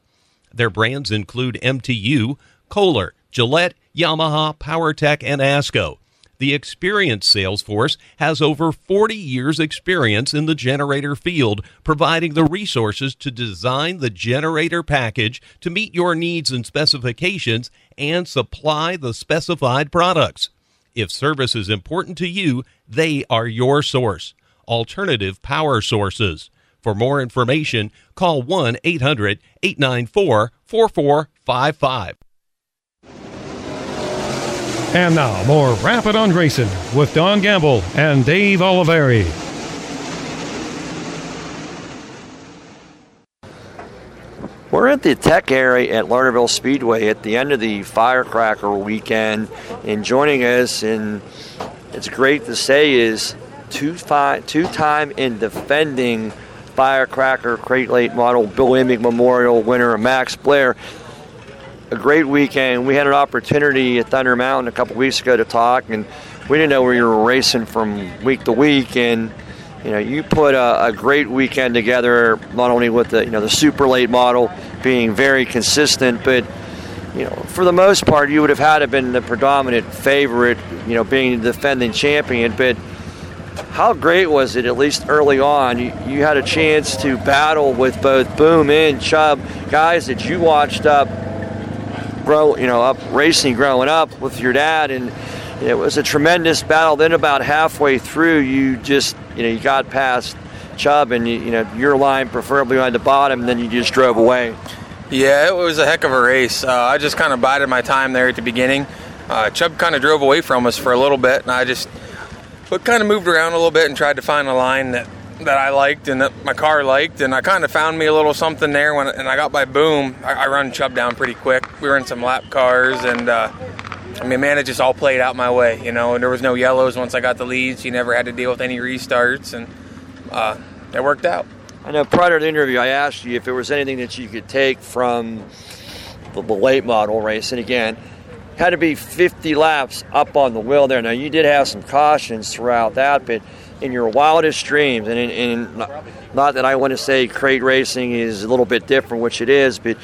Their brands include MTU, Kohler, Gillette, Yamaha, PowerTech, and ASCO. The experienced sales force has over 40 years' experience in the generator field, providing the resources to design the generator package to meet your needs and specifications and supply the specified products. If service is important to you, they are your source. Alternative Power Sources. For more information, call 1 800 894 4455. And now, more Rappin' on Racing with Don Gamble and Dave Oliveri. We're at the tech area at Lernerville Speedway at the end of the firecracker weekend, and joining us, and it's great to say, is two fi- two-time in defending firecracker crate late model Bill Emig Memorial winner Max Blair. A great weekend. We had an opportunity at Thunder Mountain a couple weeks ago to talk, and we didn't know we were racing from week to week, and you know, you put a, a, great weekend together, not only with the you know the super late model being very consistent, but you know for the most part you would have had to been the predominant favorite, you know, being the defending champion. But how great was it, at least early on? You, you had a chance to battle with both Boom and Chub, guys that you watched up, grow, you know, up racing growing up with your dad, and it was a tremendous battle. Then about halfway through, you just, you know, you got past Chub, and you, you know, your line preferably on the bottom, and then you just drove away. Yeah, it was a heck of a race. Uh, I just kind of bided my time there at the beginning. Uh, Chub kind of drove away from us for a little bit, and I just but kind of moved around a little bit and tried to find a line that, that I liked and that my car liked. And I kind of found me a little something there when and I got by Boom. I, I run Chub down pretty quick. We were in some lap cars, and uh, I mean, man, it just all played out my way, you know. And there was no yellows once I got the leads. You never had to deal with any restarts, and uh, it worked out. I know prior to the interview, I asked you if there was anything that you could take from the, the late model race. And again, had to be 50 laps up on the wheel there. Now, you did have some cautions throughout that, but in your wildest dreams, and in, in not, that I want to say crate racing is a little bit different, which it is, but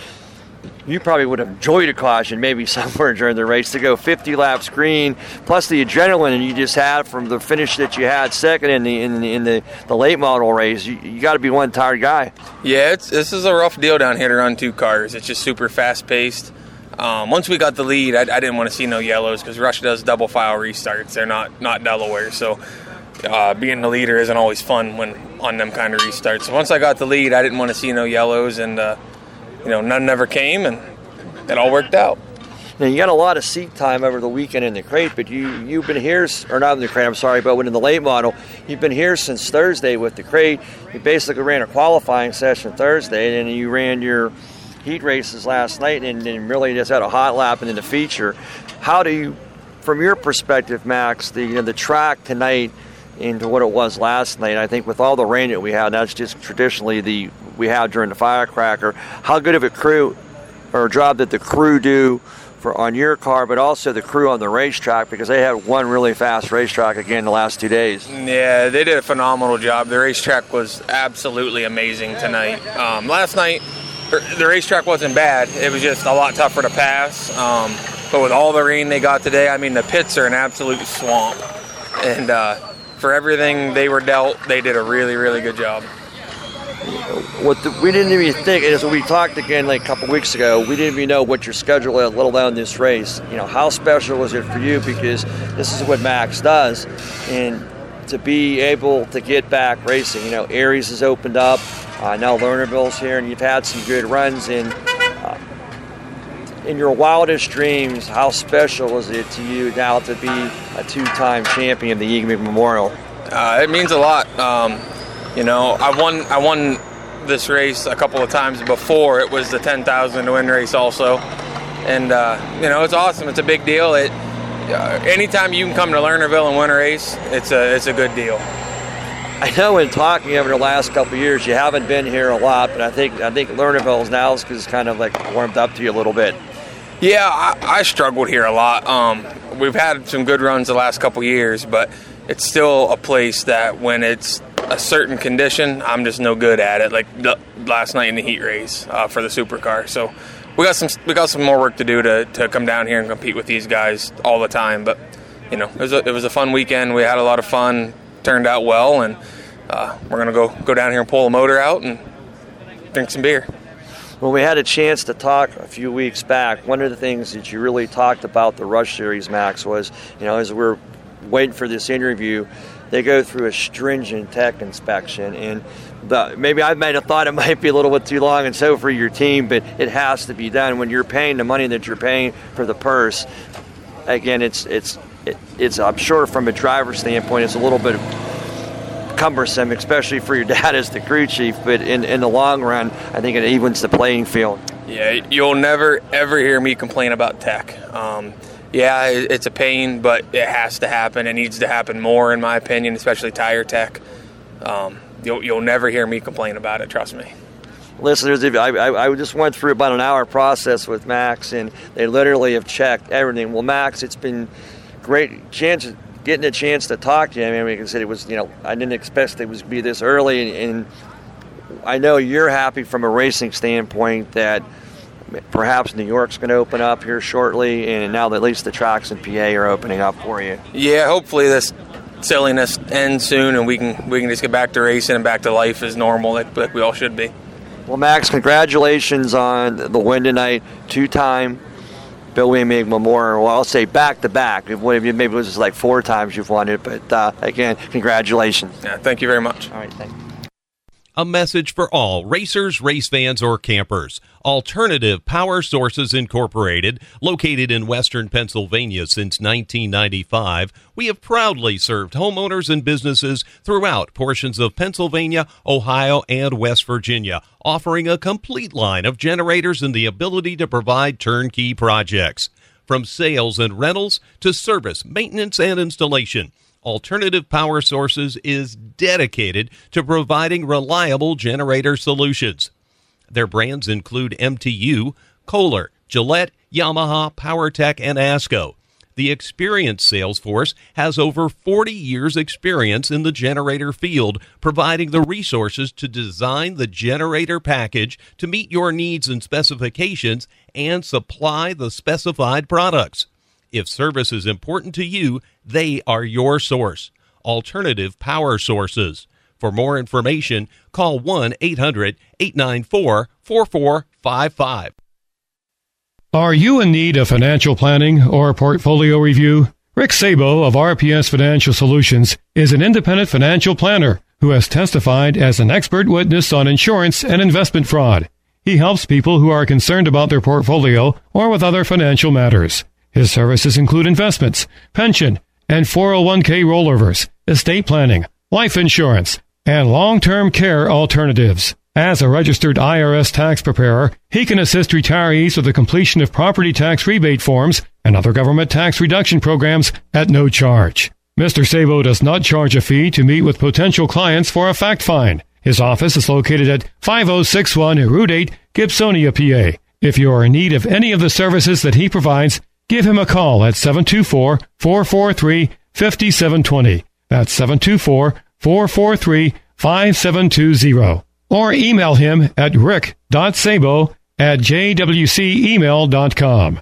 you probably would have enjoyed a caution maybe [LAUGHS] somewhere during the race to go 50 laps green, plus the adrenaline you just had from the finish that you had second in the in the, in the, the late model race. You, you got to be one tired guy. Yeah, it's, this is a rough deal down here to run two cars. It's just super fast paced. Um, once we got the lead, I, I didn't want to see no yellows because Rush does double file restarts. They're not not Delaware, so uh, being the leader isn't always fun when on them kind of restarts. So once I got the lead, I didn't want to see no yellows, and uh, you know none never came, and it all worked out. Now you got a lot of seat time over the weekend in the crate, but you you've been here, or not in the crate. I'm sorry, but in the late model, you've been here since Thursday with the crate. You basically ran a qualifying session Thursday, and then you ran your heat races last night and, then really just had a hot lap and then the feature. How do you, from your perspective, Max, the you know, the track tonight into what it was last night? I think with all the rain that we had, that's just traditionally the we have during the firecracker. How good of a crew or job did the crew do? For on your car, but also the crew on the racetrack because they had one really fast racetrack again the last two days. Yeah, they did a phenomenal job. The racetrack was absolutely amazing tonight. Um, last night, the racetrack wasn't bad. It was just a lot tougher to pass. Um, but with all the rain they got today, I mean, the pits are an absolute swamp. And uh, for everything they were dealt, they did a really, really good job. What the, we didn't even think, as we talked again like a couple weeks ago, we didn't even know what your schedule is, let alone this race. You know, how special was it for you? Because this is what Max does. And to be able to get back racing, you know, Aries has opened up. Uh, now Lernerville's here, and you've had some good runs. In in your wildest dreams, how special is it to you now to be a two-time champion of the Egan Memorial? Uh, it means a lot. Um, you know, I won. I won this race a couple of times before. It was the 10,000 to win race also, and uh, you know, it's awesome. It's a big deal. It uh, anytime you can come to Lernerville and win a race, it's a it's a good deal. I know in talking over the last couple years, you haven't been here a lot, but I think I think Lernerville's now is kind of like warmed up to you a little bit. Yeah, I, I struggled here a lot. Um, we've had some good runs the last couple years, but it's still a place that when it's a certain condition, I'm just no good at it. Like the, last night in the heat race uh, for the supercar, so we got some we got some more work to do to, to come down here and compete with these guys all the time. But you know, it was a, it was a fun weekend. We had a lot of fun turned out well, and uh, we're gonna go go down here and pull a motor out and drink some beer. When we had a chance to talk a few weeks back, one of the things that you really talked about the Rush Series, Max, was you know as we're waiting for this interview, they go through a stringent tech inspection, and the, maybe I might have thought it [LAUGHS] might be a little bit too long and so for your team, but it has to be done when you're paying the money that you're paying for the purse. Again, it's it's it, it's I'm sure from a driver's standpoint, it's a little bit cumbersome, especially for your [LAUGHS] dad as the crew chief. But in in the long run, I think it evens the playing field. Yeah, you'll never ever hear me complain about tech. Um, yeah, it's a pain, but it has to happen. It needs to happen more, in my opinion, especially tire tech. Um, you'll, you'll never hear me complain about it. Trust me listeners, I, I, I, just went through about an hour process with Max, and they literally have checked everything. Well, Max, it's been great chance getting a chance to talk to you. I mean, said, it was you know I didn't expect it was be this early, and, and I know you're happy from a racing standpoint that perhaps New York's going to open up here shortly, and now that at least the tracks in PA are opening up for you. Yeah, hopefully this silliness ends soon, and we can we can just get back to racing and back to life as normal, like, like we all should be. Well, Max, congratulations on the win tonight. Two-time Bill Emig Memorial. Well, I'll say back to back. Maybe it was like four times you've won it, but uh, again, congratulations. Yeah, thank you very much. All right, thank you. A message for all racers, race fans, or campers. Alternative Power Sources Incorporated, located in western Pennsylvania since 1995, we have proudly served homeowners and businesses throughout portions of Pennsylvania, Ohio, and West Virginia, offering a complete line of generators and the ability to provide turnkey projects. From sales and rentals to service, maintenance, and installation. Alternative Power Sources is dedicated to providing reliable generator solutions. Their brands include MTU, Kohler, Gillette, Yamaha, PowerTech, and ASCO. The experienced sales force has over 40 years' experience in the generator field, providing the resources to design the generator package to meet your needs and specifications and supply the specified products. If service is important to you, they are your source. Alternative Power Sources. For more information, call 1 800 894 4455. Are you in need of financial planning or portfolio review? Rick Sabo of RPS Financial Solutions is an independent financial planner who has testified as an expert witness on insurance and investment fraud. He helps people who are concerned about their portfolio or with other financial matters. His services include investments, pension, and 401k rollovers, estate planning, life insurance, and long-term care alternatives. As a registered IRS tax preparer, he can assist retirees with the completion of property tax rebate forms and other government tax reduction programs at no charge. Mr. Sabo does not charge a fee to meet with potential clients for a fact find. His office is located at 5061 Route 8, Gibsonia, PA. If you are in need of any of the services that he provides, Give him a call at 724 443 5720. That's 724 443 5720. Or email him at rick.sabo at jwcemail.com.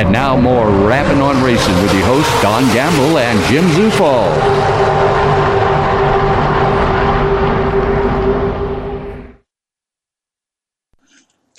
And now more Rappin' on Racing with your hosts Don Gamble and Jim Zufall.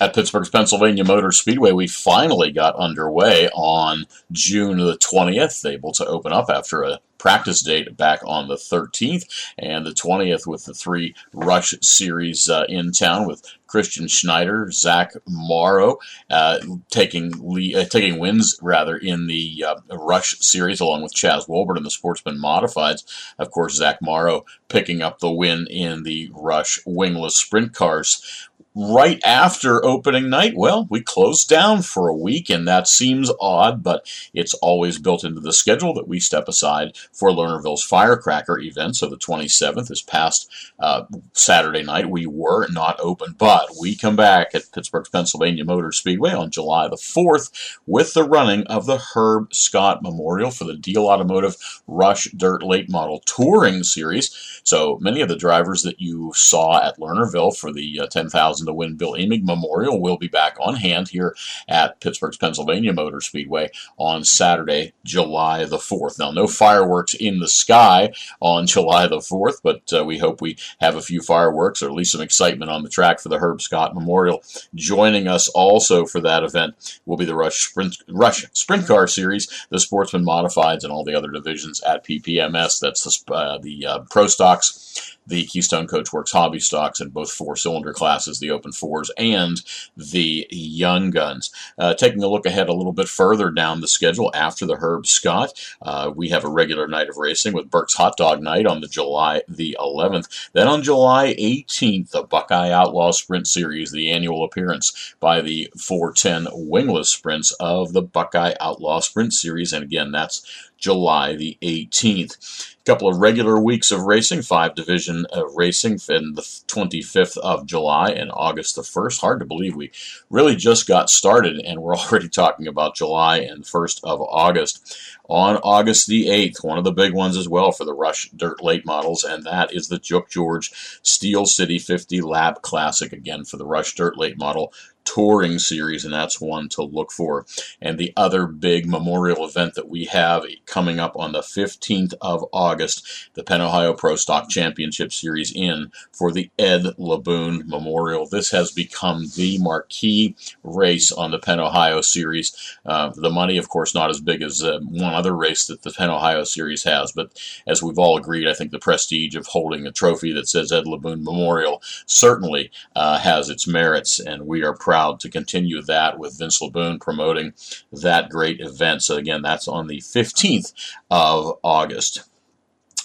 At Pittsburgh's Pennsylvania Motor Speedway, we finally got underway on June the 20th, able to open up after a practice date back on the 13th, and the 20th with the three Rush Series uh, in town with Christian Schneider, Zach Morrow uh, taking le- uh, taking wins rather in the uh, Rush Series along with Chaz Wolbert in the Sportsman Modifieds. Of course, Zach Morrow picking up the win in the Rush Wingless Sprint Cars right after opening night, well, we closed down for a week, and that seems odd, but it's always built into the schedule that we step aside for Lernerville's Firecracker event. So the 27th is past uh, Saturday night. We were not open, but we come back at Pittsburgh's Pennsylvania Motor Speedway on July the 4th with the running of the Herb Scott Memorial for the Deal Automotive Rush Dirt Late Model Touring Series. So many of the drivers that you saw at Lernerville for the uh, 10,000 to win Bill Emig Memorial will be back on hand here at Pittsburgh's Pennsylvania Motor Speedway on Saturday, July the 4th. Now, no fireworks in the sky on July the 4th, but uh, we hope we have a few fireworks or at least some excitement on the track for the Herb Scott Memorial. Joining us also for that event will be the Rush Sprint, Rush Sprint Car Series, the Sportsman Modifieds, and all the other divisions at PPMS. That's the, uh, the uh, Pro Stocks the Keystone Coachworks hobby stocks in both four cylinder classes, the Open Fours and the Young Guns. Uh, taking a look ahead a little bit further down the schedule after the Herb Scott, uh, we have a regular night of racing with Burke's Hot Dog Night on the July the 11th. Then on July 18th, the Buckeye Outlaw Sprint Series, the annual appearance by the 410 wingless sprints of the Buckeye Outlaw Sprint Series. And again, that's July the 18th A couple of regular weeks of racing, five division of racing in the 25th of July and August the 1st. Hard to believe we really just got started and we're [LAUGHS] already talking about July and 1st of August. On August the 8th, one of the big ones as well for the Rush Dirt Late models, and that is the Jook George Steel City 50 Lap Classic, again for the Rush Dirt Late model touring series, and that's one to look for. And the other big memorial event that we have coming up on the 15th of August, the Penn Ohio Pro Stock Championship Series in for the Ed Laboon Memorial. This has become the marquee race on the Penn Ohio Series. Uh, the money, of course, not as big as uh, one other race that the Penn Ohio Series has, but as we've all agreed, I think the prestige of holding a trophy that says Ed Laboon Memorial certainly uh, has its merits, and we are proud proud to continue that with Vince Laboon promoting that great event. So, again, that's on the 15th of August.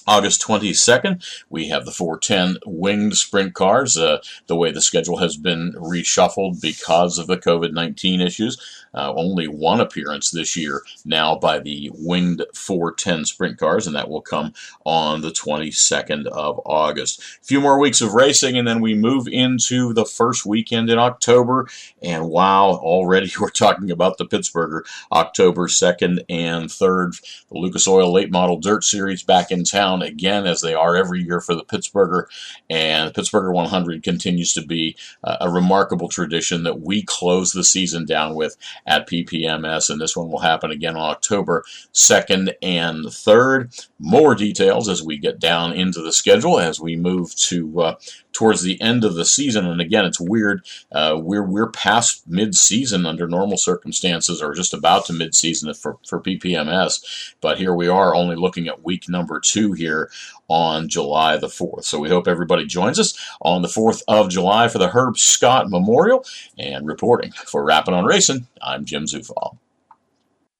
August 22nd, we have the 410 winged sprint cars. Uh, the way the schedule has been reshuffled because of the COVID 19 issues. Uh, only one appearance this year now by the winged 410 sprint cars, and that will come on the 22nd of August. A few more weeks of racing, and then we move into the first weekend in October. And wow, already [LAUGHS] we're talking about the Pittsburgher October 2nd and 3rd. The Lucas Oil Late Model Dirt Series back in town again, as they are every year for the Pittsburgher. And the Pittsburgher 100 continues to be uh, a remarkable tradition that we close the season down with at PPMS, and this one will happen again on October 2nd and 3rd. More details as we get down into the schedule as we move to uh, towards the end of the season. And again, it's weird. Uh, we're we're past mid-season under normal circumstances, or just about to mid-season for for PPMS. But here we are, only looking at week number two here on July the 4th. So we hope everybody joins us on the 4th of July for the Herb Scott Memorial. And reporting for Rappin' on Racing, I'm Jim Zufall.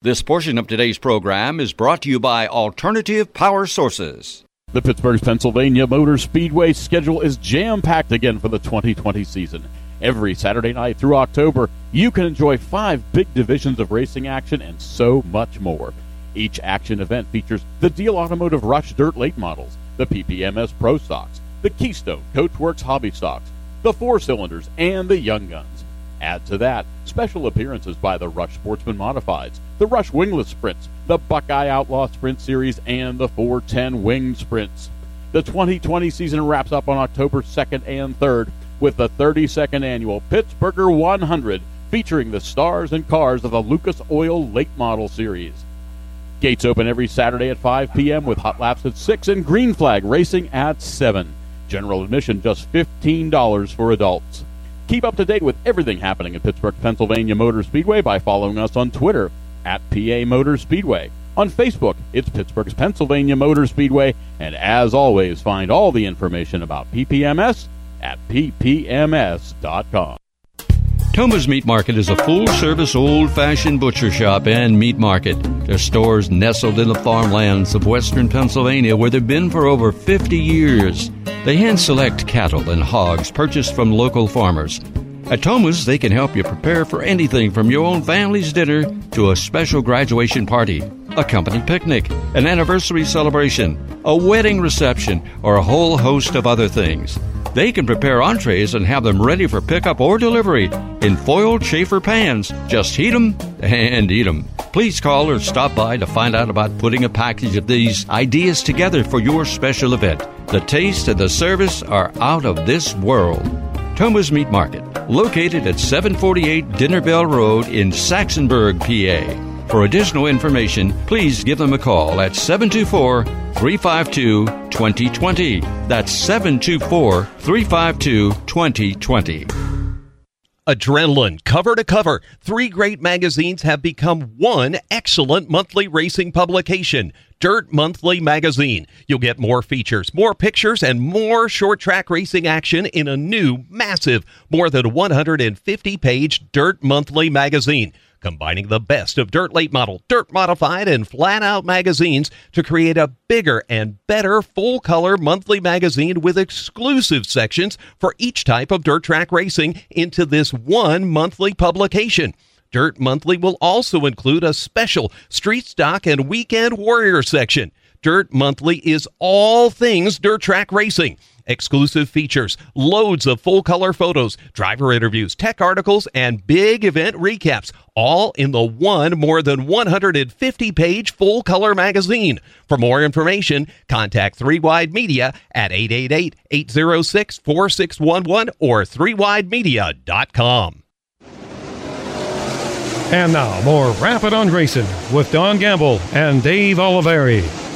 This portion of today's program is brought to you by Alternative Power Sources. The Pittsburgh, Pennsylvania Motor Speedway schedule is jam packed again for the 2020 season. Every Saturday night through October, you can enjoy five big divisions of racing action and so much more. Each action event features the Deal Automotive Rush Dirt Late models, the PPMS Pro Stocks, the Keystone Coachworks Hobby Stocks, the Four Cylinders, and the Young Guns. Add to that special appearances by the Rush Sportsman Modifieds, the Rush Wingless Sprints, the Buckeye Outlaw Sprint Series, and the 410 Winged Sprints. The 2020 season wraps up on October 2nd and 3rd with the 32nd annual Pittsburgher 100 featuring the stars and cars of the Lucas Oil Late Model Series. Gates open every Saturday at 5 p.m. with hot laps at 6 and green flag racing at 7. General admission just $15 for adults. Keep up to date with everything happening at Pittsburgh, Pennsylvania Motor Speedway by following us on Twitter at PA Motor Speedway. On Facebook, it's Pittsburgh's Pennsylvania Motor Speedway. And as always, find all the information about PPMS at ppms.com. Thoma's Meat Market is a full service, old fashioned butcher shop and meat market. Their stores nestled in the farmlands of western Pennsylvania where they've been for over 50 years. They hand select cattle and hogs purchased from local farmers. At Thoma's, they can help you prepare for anything from your own family's dinner to a special graduation party, a company picnic, an anniversary celebration, a wedding reception, or a whole host of other things. They can prepare entrees and have them ready for pickup or delivery in foiled chafer pans. Just heat them and eat them. Please call or stop by to find out about putting a package of these ideas together for your special event. The taste and the service are out of this world. Thoma's Meat Market, located at 748 Dinner Bell Road in Saxonburg, PA. For additional information, please give them a call at 724 352 2020. That's 724 352 2020. Adrenaline, cover to cover. Three great magazines have become one excellent monthly racing publication. Dirt Monthly Magazine. You'll get more features, more pictures, and more short track racing action in a new, massive, more than 150 page Dirt Monthly Magazine combining the best of dirt late model, dirt modified, and flat out magazines to create a bigger and better full color monthly magazine with exclusive sections for each type of dirt track racing into this one monthly publication. Dirt Monthly will also include a special street stock and weekend warrior section. Dirt Monthly is all things dirt track racing. Exclusive features, loads of full color photos, driver interviews, tech articles, and big event recaps, all in the one more than 150 page full color magazine. For more information, contact 3 Wide Media at 888 806 4611 or 3widemedia.com. And now, more Rappin' on Racing with Don Gamble and Dave Oliveri.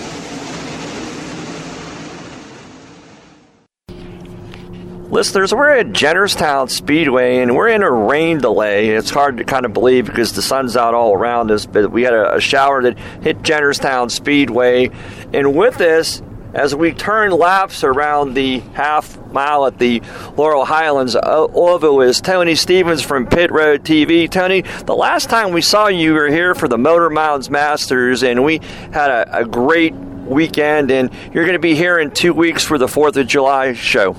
Listeners, we're at Jennerstown Speedway and we're in a rain delay. It's hard to kind of believe because the sun's out all around us, but we had a, shower that hit Jennerstown Speedway. And with this, as we turn laps around the half mile at the Laurel Highlands uh, Oval is Tony Stevens from Pit Road TV. Tony, the last time we saw you, you were here for the Motor Mountains Masters, and we had a, a great weekend, and you're going to be here in two weeks for the 4th of July show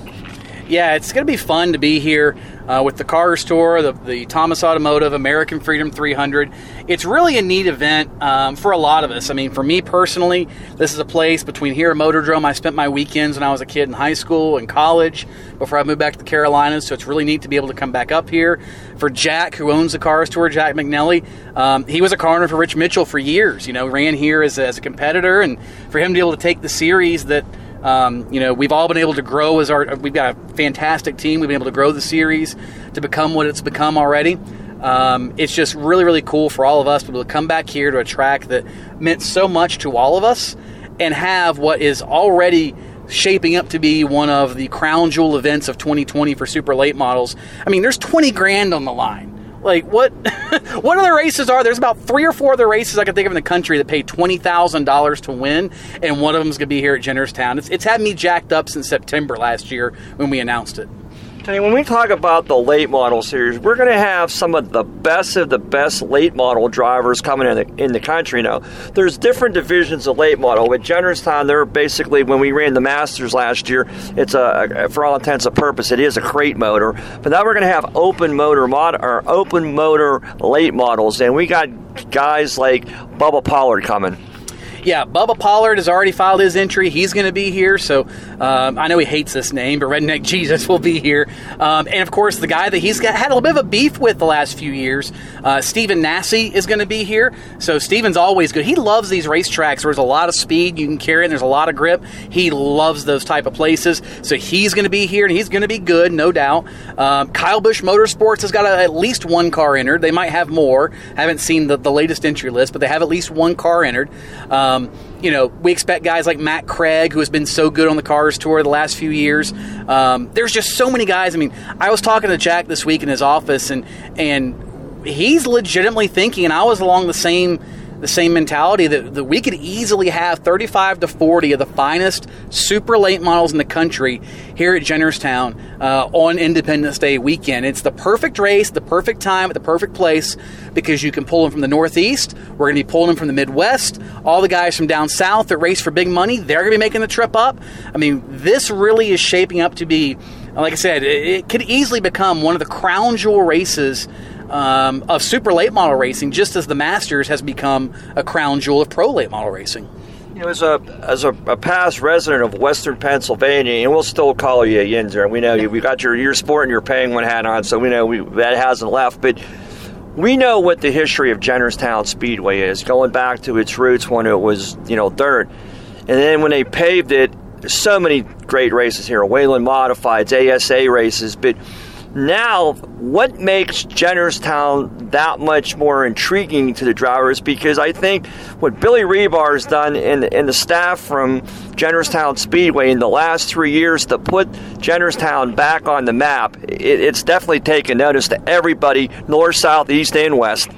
yeah, it's going to be fun to be here uh, with the Cars Tour, the, the Thomas Automotive, American Freedom 300. It's really a neat event um, for a lot of us. I mean, for me personally, this is a place between here and Motordrome. I spent my weekends when I was a kid in high school and college before I moved back to the Carolinas, so it's really neat to be able to come back up here. For Jack, who owns the Cars Tour, Jack McNeelly, um, he was a car owner for Rich Mitchell for years. You know, ran here as a, as a competitor, and for him to be able to take the series that um, you know, we've all been able to grow as our. We've got a fantastic team. We've been able to grow the series to become what it's become already. Um, it's just really, really cool for all of us to be able to come back here to a track that meant so much to all of us and have what is already shaping up to be one of the crown jewel events of 2020 for super late models. I mean, there's 20 grand on the line. Like what? [LAUGHS] what other races are there's about three or four other races I can think of in the country that pay twenty thousand dollars to win, and one of them's going to be here at Jennerstown. It's, it's had me jacked up since September last year when we announced it. Tony, when we talk about the late model series, we're going to have some of the best of the best late model drivers coming in the, in the country now. There's different divisions of late model. With Jennerstown, they're basically, when we ran the Masters last year, it's a, for all intents and purposes, it is a crate motor. But now we're going to have open motor mod, or open motor late models, and we got guys like Bubba Pollard coming yeah, Bubba Pollard has already filed his entry. He's going to be here. So um, I know he hates this name, but Redneck [LAUGHS] Jesus will be here. Um, and of course, the guy that he's got, had a little bit of a beef with the last few years, uh, Stephen is going to be here. So Stephen's always good. He loves these racetracks where there's a lot of speed you can carry and there's a lot of grip. He loves those type of places. So he's going to be here and he's going to be good, no doubt. Um, Kyle Busch Motorsports has got a, at least one car entered. They might have more. Haven't seen the, the latest entry list, but they have at least one car entered. Um, you know, we expect guys like Matt Craig, who has been so good on the Cars Tour the last few years. Um, there's just so many guys. I mean, I was talking to Jack this week in his office, and and he's legitimately thinking, and I was along the same the same mentality that, that we could easily have 35 to 40 of the finest super late models in the country here at Jennerstown uh, on Independence Day weekend. It's the perfect race, the perfect time, at the perfect place because you can pull them from the Northeast. We're going to be pulling them from the Midwest. All the guys from down south that race for big money, they're going to be making the trip up. I mean, this really is shaping up to be, like I said, it, it could easily become one of the crown jewel races um, of super late model racing, just as the Masters has become a crown jewel of pro late model racing. You know, as a as a, a, past resident of Western Pennsylvania, and we'll still call you a Yinzer. We know you. We got your your sport and your penguin hat on, so we know we, that hasn't left. But we know what the history of Jennerstown Speedway is, going back to its roots when it was you know dirt, and then when they paved it. So many great races here, Whelen Modifieds, ASA races, but now, what makes Jennerstown that much more intriguing to the drivers? Because I think what Billy Rebar has done and, the staff from Jennerstown Speedway in the last three years to put Jennerstown back on the map, it, it's definitely taken notice to everybody, north, south, east, and west.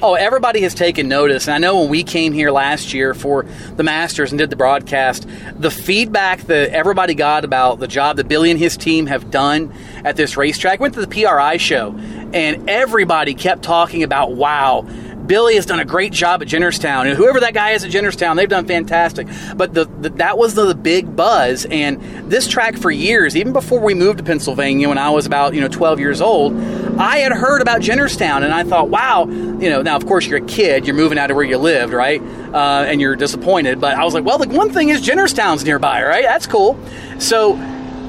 Oh, everybody has taken notice. And I know when we came here last year for the Masters and did the broadcast, the feedback that everybody got about the job that Billy and his team have done at this racetrack went to the PRI show, and everybody kept talking about, wow, Billy has done a great job at Jennerstown, and whoever that guy is at Jennerstown, they've done fantastic. But the, the, that was the, the, big buzz, and this track for years, even before we moved to Pennsylvania, when I was about you know 12 years old, I had heard about Jennerstown, and I thought, wow, you know. Now, of course, you're a kid, you're moving out of where you lived, right? Uh, and you're disappointed. But I was like, well, the one thing is Jennerstown's nearby, right? That's cool. So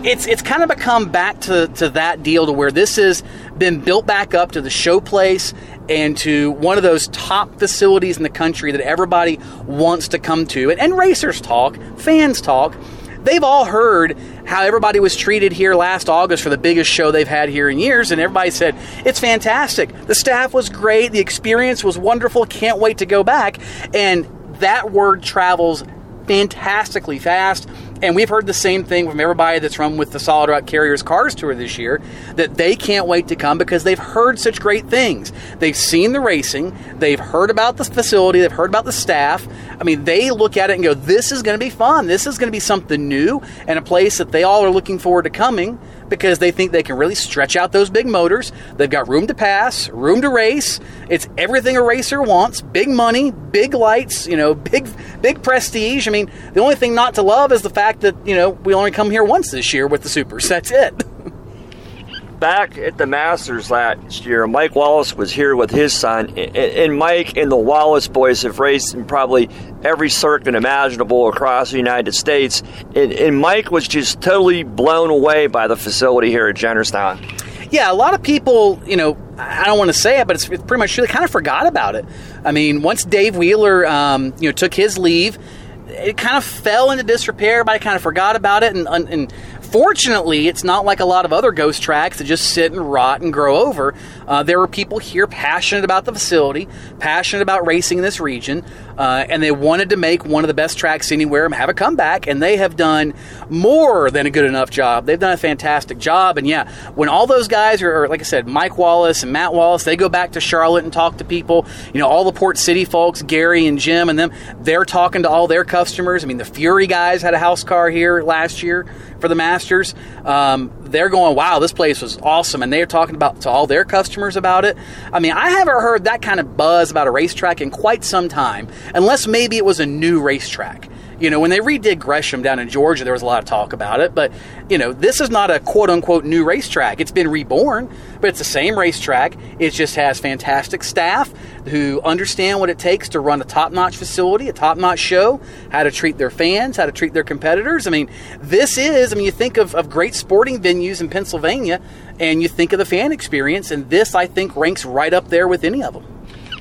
it's it's kind of become back to, to that deal to where this has been built back up to the show place and to one of those top facilities in the country that everybody wants to come to. And, and racers talk, fans talk. They've all heard how everybody was treated here last August for the biggest show they've had here in years, and everybody said, It's fantastic. The staff was great, the experience was wonderful, can't wait to go back. And that word travels fantastically fast. And we've heard the same thing from everybody that's run with the Solid Rock Carriers Cars Tour this year that they can't wait to come because they've heard such great things. They've seen the racing, they've heard about the facility, they've heard about the staff. I mean, they look at it and go, this is going to be fun. This is going to be something new and a place that they all are looking forward to coming because they think they can really stretch out those big motors. They've got room to pass, room to race. It's everything a racer wants: big money, big lights, you know, big big prestige. I mean, the only thing not to love is the fact that you know we only come here once this year with the supers. [LAUGHS] That's it. Back at the Masters last year, Mike Wallace was here with his son, and Mike and the Wallace boys have raced in probably every circuit imaginable across the United States. And, Mike was just totally blown away by the facility here at Jennerstown. Yeah, a lot of people, you know, I don't want to say it, but it's, pretty much they kind of forgot about it. I mean, once Dave Wheeler, um, you know, took his leave, it kind of fell into disrepair. Everybody kind of forgot about it, and, and Fortunately, it's not like a lot of other ghost tracks that just sit and rot and grow over. Uh, there were people here passionate about the facility, passionate about racing in this region, uh, and they wanted to make one of the best tracks anywhere and have a comeback. And they have done more than a good enough job. They've done a fantastic job. And yeah, when all those guys are, like I said, Mike Wallace and Matt Wallace, they go back to Charlotte and talk to people. You know, all the Port City folks, Gary and Jim and them, they're talking to all their customers. I mean, the Fury guys had a house car here last year for the Masters. Um, they're going, wow, this place was awesome, and they're talking about to all their customers about it. I mean, I haven't heard that kind of buzz about a racetrack in quite some time, unless maybe it was a new racetrack. You know, when they redid Gresham down in Georgia, there was a lot of talk about it. But, you know, this is not a quote unquote new racetrack. It's been reborn, but it's the same racetrack. It just has fantastic staff who understand what it takes to run a top notch facility, a top notch show, how to treat their fans, how to treat their competitors. I mean, this is, I mean, you think of, of great sporting venues in Pennsylvania and you think of the fan experience, and this, I think, ranks right up there with any of them.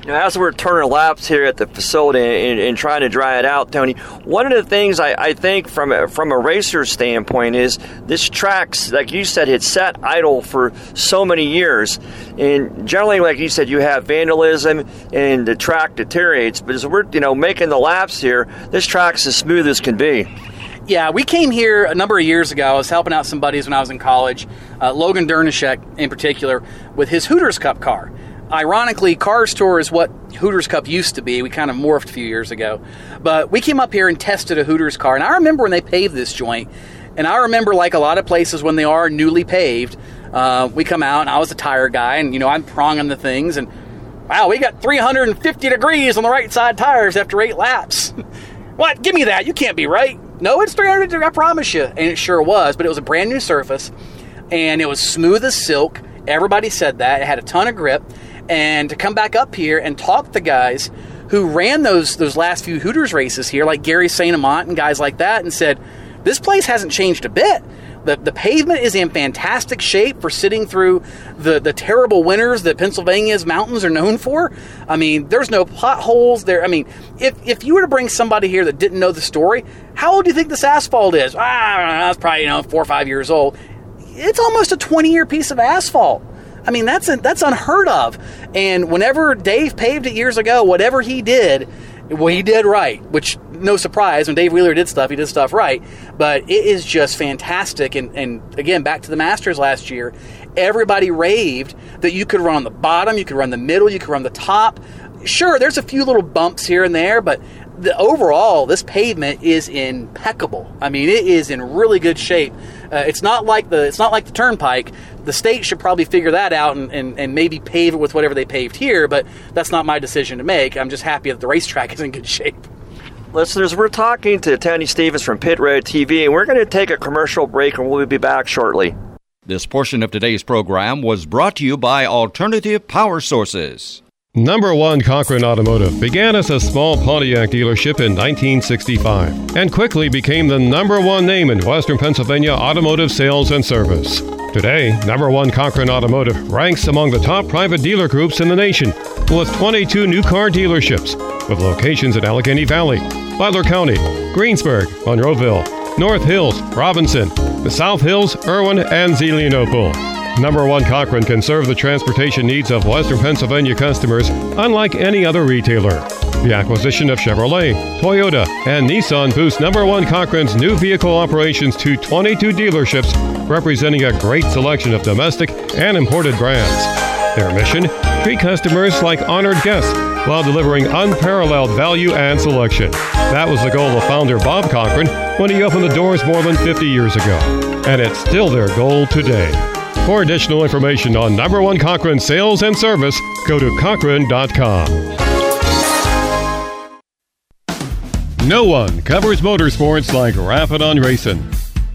Know, as we're turning laps here at the facility and, and, trying to dry it out, Tony, one of the things I, I think from a, from a racer standpoint is this track's, like you said, it's sat idle for so many years. And generally, like you said, you have vandalism and the track deteriorates. But as we're, you know, making the laps here, this track's as smooth as can be. Yeah, we came here a number of years ago. I was helping out some buddies when I was in college, uh, Logan Dernishek in particular, with his Hooters Cup car ironically, Cars Tour is what Hooters Cup used to be. We kind of morphed a few years ago. But we came up here and tested a Hooters car. And I remember when they paved this joint. And I remember, like a lot of places, when they are newly paved, uh, we come out, and I was a tire guy, and, you know, I'm pronging the things. And, wow, we got 350 degrees on the right side tires after eight laps. [LAUGHS] what? Give me that. You can't be right. No, it's 300 degrees, I promise you. And it sure was. But it was a brand new surface, and it was smooth as silk. Everybody said that. It had a ton of grip and to come back up here and talk to guys who ran those those last few Hooters races here, like Gary Saint Amant and guys like that, and said, This place hasn't changed a bit. The, the pavement is in fantastic shape for sitting through the, the terrible winters that Pennsylvania's mountains are known for. I mean, there's no potholes there. I mean, if, if you were to bring somebody here that didn't know the story, how old do you think this asphalt is? Ah, that's probably, you know, four or five years old. It's almost a 20 year piece of asphalt. I mean, that's that's unheard of. And whenever Dave paved it years ago, whatever he did, well, he did right. Which no surprise when Dave Wheeler did stuff, he did stuff right. But it is just fantastic. And and again, back to the Masters last year, everybody raved that you could run on the bottom, you could run the middle, you could run the top. Sure, there's a few little bumps here and there, but the overall, this pavement is impeccable. I mean, it is in really good shape. Uh, it's not like the it's not like the turnpike the state should probably figure that out and, and, and maybe pave it with whatever they paved here, but that's not my decision to make. I'm just happy that the racetrack [LAUGHS] is in good shape. Listeners, we're talking to Tony Stevens from Pit Road TV, and we're going to take a commercial break and we'll be back shortly. This portion of today's program was brought to you by Alternative Power Sources. Number one Cochran Automotive began as a small Pontiac dealership in 1965 and quickly became the number one name in Western Pennsylvania automotive sales and service. Today, number one Cochran Automotive ranks among the top private dealer groups in the nation with 22 new car dealerships with locations in Allegheny Valley, Butler County, Greensburg, Monroeville, North Hills, Robinson, the South Hills, Irwin, and Zelienople. Number one Cochran can serve the transportation needs of Western Pennsylvania customers unlike any other retailer. The acquisition of Chevrolet, Toyota, and Nissan boosts Number One Cochran's new vehicle operations to 22 dealerships, representing a great selection of domestic and imported brands. Their mission? Treat customers like honored guests while delivering unparalleled value and selection. That was the goal of founder Bob Cochran when he opened the doors more than 50 years ago. And it's still their goal today. For additional information on number one Cochran sales and service, go to Cochran.com. No one covers motorsports like Rappin' on Racing.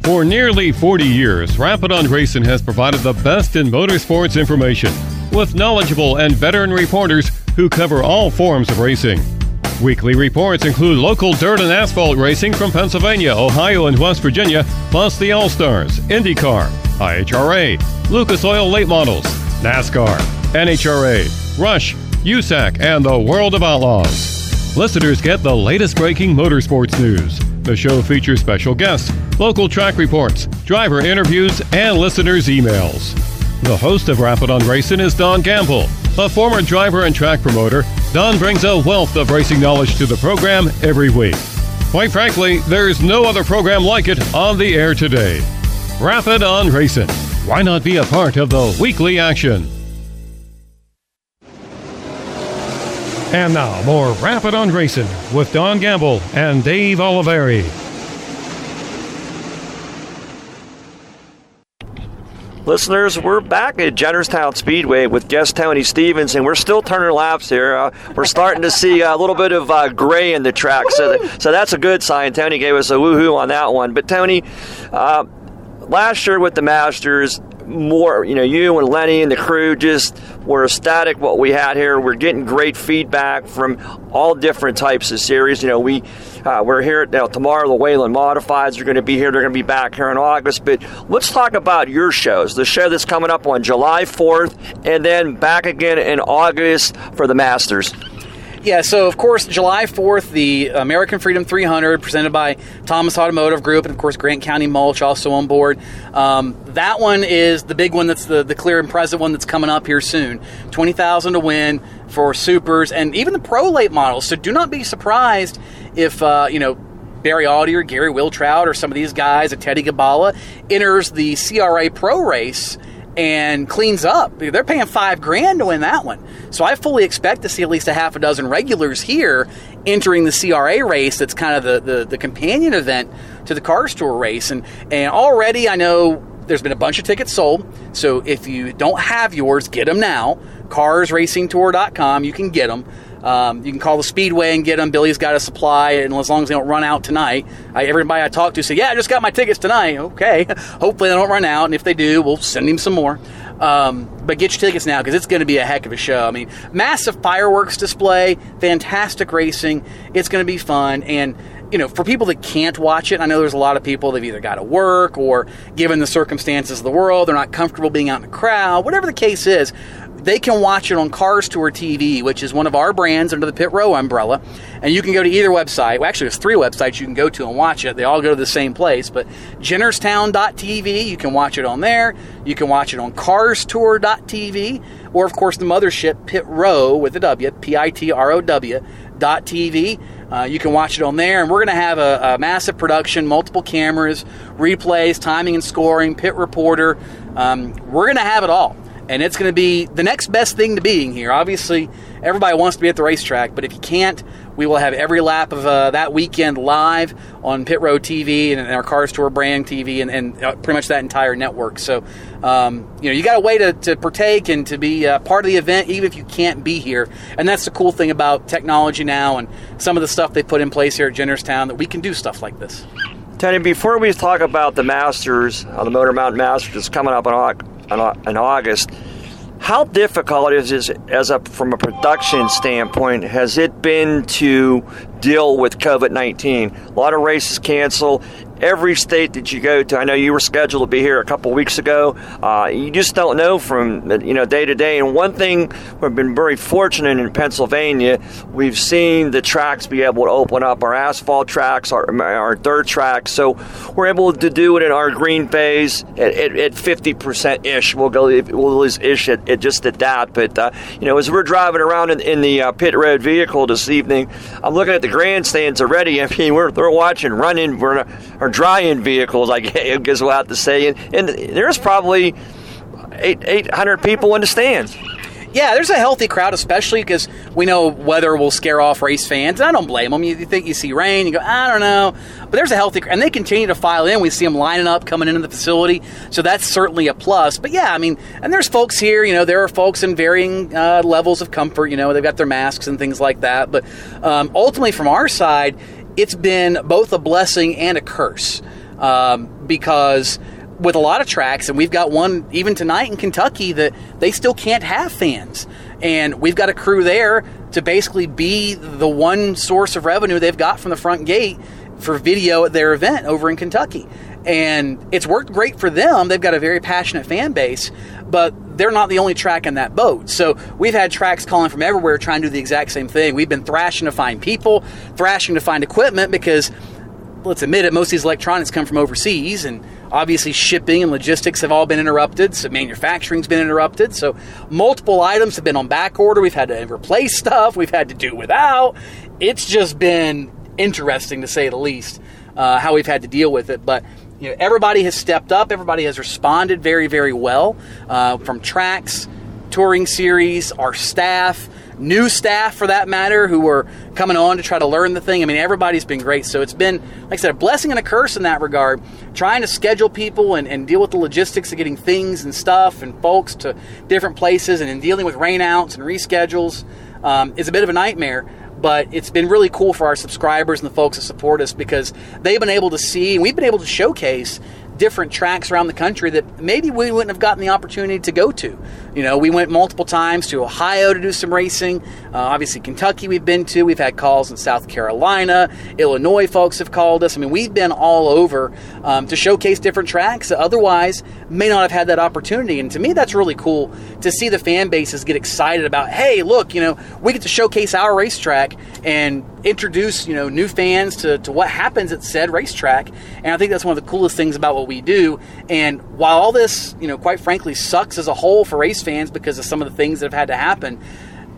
For nearly 40 years, Rappin' on Racing has provided the best in motorsports information with knowledgeable and veteran reporters who cover all forms of racing. Weekly reports include local dirt and asphalt racing from Pennsylvania, Ohio, and West Virginia, plus the All Stars, IndyCar, IHRA, Lucas Oil Late Models, NASCAR, NHRA, Rush, USAC, and the World of Outlaws. Listeners get the latest breaking motorsports news. The show features special guests, local track reports, driver interviews, and listeners' emails. The host of Rappin' on Racing is Don Gamble. A former driver and track promoter, Don brings a wealth of racing knowledge to the program every week. Quite frankly, there's no other program like it on the air today. Rappin' on Racing. Why not be a part of the weekly action? And now, more Rappin' on Racing with Don Gamble and Dave Oliveri. Listeners, we're back at Jennerstown Speedway with guest Tony Stevens, and we're still turning laps here. Uh, we're starting to see a little bit of uh, gray in the track, so, so that's a good sign. Tony gave us a woohoo on that one. But, Tony, uh, last year with the Masters, more, you know, you and Lenny and the crew just were ecstatic what we had here. We're getting great feedback from all different types of series. You know, we uh, we're here you know, tomorrow. The Whelen Modifieds are going to be here. They're going to be back here in August. But let's talk about your shows. The show that's coming up on July 4th, and then back again in August for the Masters. Yeah, so of course, July 4th, the American Freedom 300, presented by Thomas Automotive Group, and of course, Grant County Mulch also on board. Um, that one is the big one that's the, the clear and present one that's coming up here soon. 20000 to win for supers and even the pro late models. So do not be surprised if, uh, you know, Barry Audi or Gary Wiltrout or some of these guys, a Teddy Gabala, enters the CRA Pro race and cleans up. They're paying five grand to win that one. So I fully expect to see at least a half a dozen regulars here entering the CRA race. That's kind of the, the, the companion event to the Cars Tour race. And, and already I know there's been a bunch of tickets sold. So if you don't have yours, get them now. CarsRacingTour.com, you can get them. Um, you can call the Speedway and get them. Billy's got a supply, and as long as they don't run out tonight, I, everybody I talk to say, "Yeah, I just got my tickets tonight." Okay, [LAUGHS] hopefully they don't run out, and if they do, we'll send him some more. Um, but get your tickets now because it's going to be a heck of a show. I mean, massive fireworks display, fantastic racing. It's going to be fun, and you know, for people that can't watch it, I know there's a lot of people that've either got to work or, given the circumstances of the world, they're not comfortable being out in a crowd. Whatever the case is, they can watch it on Cars Tour TV, which is one of our brands under the Pit Row umbrella. And you can go to either website. Well, actually, there's three websites you can go to and watch it. They all go to the same place. But Jennerstown.tv, you can watch it on there. You can watch it on CarsTour.tv. Or, of course, the mothership, Pit Row with a W, P I T R O W, dot TV. Uh, you can watch it on there, and we're going to have a, a, massive production, multiple cameras, replays, timing and scoring, pit reporter. Um, we're going to have it all and it's going to be the next best thing to being here. Obviously, everybody wants to be at the racetrack, but if you can't, we will have every lap of uh, that weekend live on Pit Road TV and, and our Cars Tour brand TV and, and uh, pretty much that entire network. So, um, you know, you got a way to, to partake and to be uh, part of the event, even if you can't be here. And that's the cool thing about technology now and some of the stuff they put in place here at Jennerstown that we can do stuff like this. Tony, before we talk about the Masters, uh, the Motor Mountain Masters is coming up Au- in August, how difficult is it as a from a production standpoint has it been to deal with COVID nineteen? A lot of races cancel every state that you go to. I know you were scheduled to be here a couple weeks ago. Uh, you just don't know from you know day to day. And one thing we've been very fortunate in Pennsylvania, we've seen the tracks be able to open up. Our asphalt tracks, our, our dirt tracks, so we're able to do it in our green phase at fifty percent ish. We'll go we'll lose ish at, at, just at that. But uh, you know, as we're driving around in, in the uh, pit road vehicle this evening, I'm looking at the grandstands already. [LAUGHS] I mean, we're, we're watching running. We're our dry-in vehicles, [LAUGHS] I guess we'll have to say, and, and there's probably eight eight hundred people in the stands. Yeah, there's a healthy crowd, especially because we know weather will scare off race fans. And I don't blame them. You think you see rain, you go, I don't know, but there's a healthy, and they continue to file in. We see them lining up, coming into the facility, so that's certainly a plus. But yeah, I mean, and there's folks here. You know, there are folks in varying uh, levels of comfort. You know, they've got their masks and things like that. But um, ultimately, from our side, it's been both a blessing and a curse um, because with a lot of tracks, and we've got one even tonight in Kentucky that they still can't have fans. And we've got a crew there to basically be the one source of revenue they've got from the front gate for video at their event over in Kentucky. And it's worked great for them. They've got a very passionate fan base, but they're not the only track in that boat. So we've had tracks calling from everywhere trying to do the exact same thing. We've been thrashing to find people, thrashing to find equipment because let's admit it, most of these electronics come from overseas, and obviously shipping and logistics have all been interrupted. So manufacturing's been interrupted. So multiple items have been on back order. We've had to replace [LAUGHS] stuff. We've had to do without. It's just been interesting to say the least uh, how we've had to deal with it. But you know, everybody has stepped up. Everybody has responded very, very well. Uh, from tracks, touring series, our staff new staff for that matter who were coming on to try to learn the thing. I mean, everybody's been great. So it's been, like I said, a blessing and a curse in that regard. Trying to schedule people and, and deal with the logistics of getting things and stuff and folks to different places and in dealing with rainouts and reschedules um, is a bit of a nightmare but it's been really cool for our subscribers and the folks that support us because they've been able to see and we've been able to showcase different tracks around the country that maybe we wouldn't have gotten the opportunity to go to. You know, we went multiple times to Ohio to do some racing. Uh, obviously, Kentucky we've been to. We've had calls in South Carolina. Illinois folks have called us. I mean, we've been all over um, to showcase different tracks that otherwise may not have had that opportunity. And to me, that's really cool to see the fan bases get excited about, hey, look, you know, we get to showcase our racetrack and introduce, you know, new fans to, to what happens at said racetrack. And I think that's one of the coolest things about what we do. And while all this, you know, quite frankly, sucks as a whole for race fans because of some of the things that have had to happen,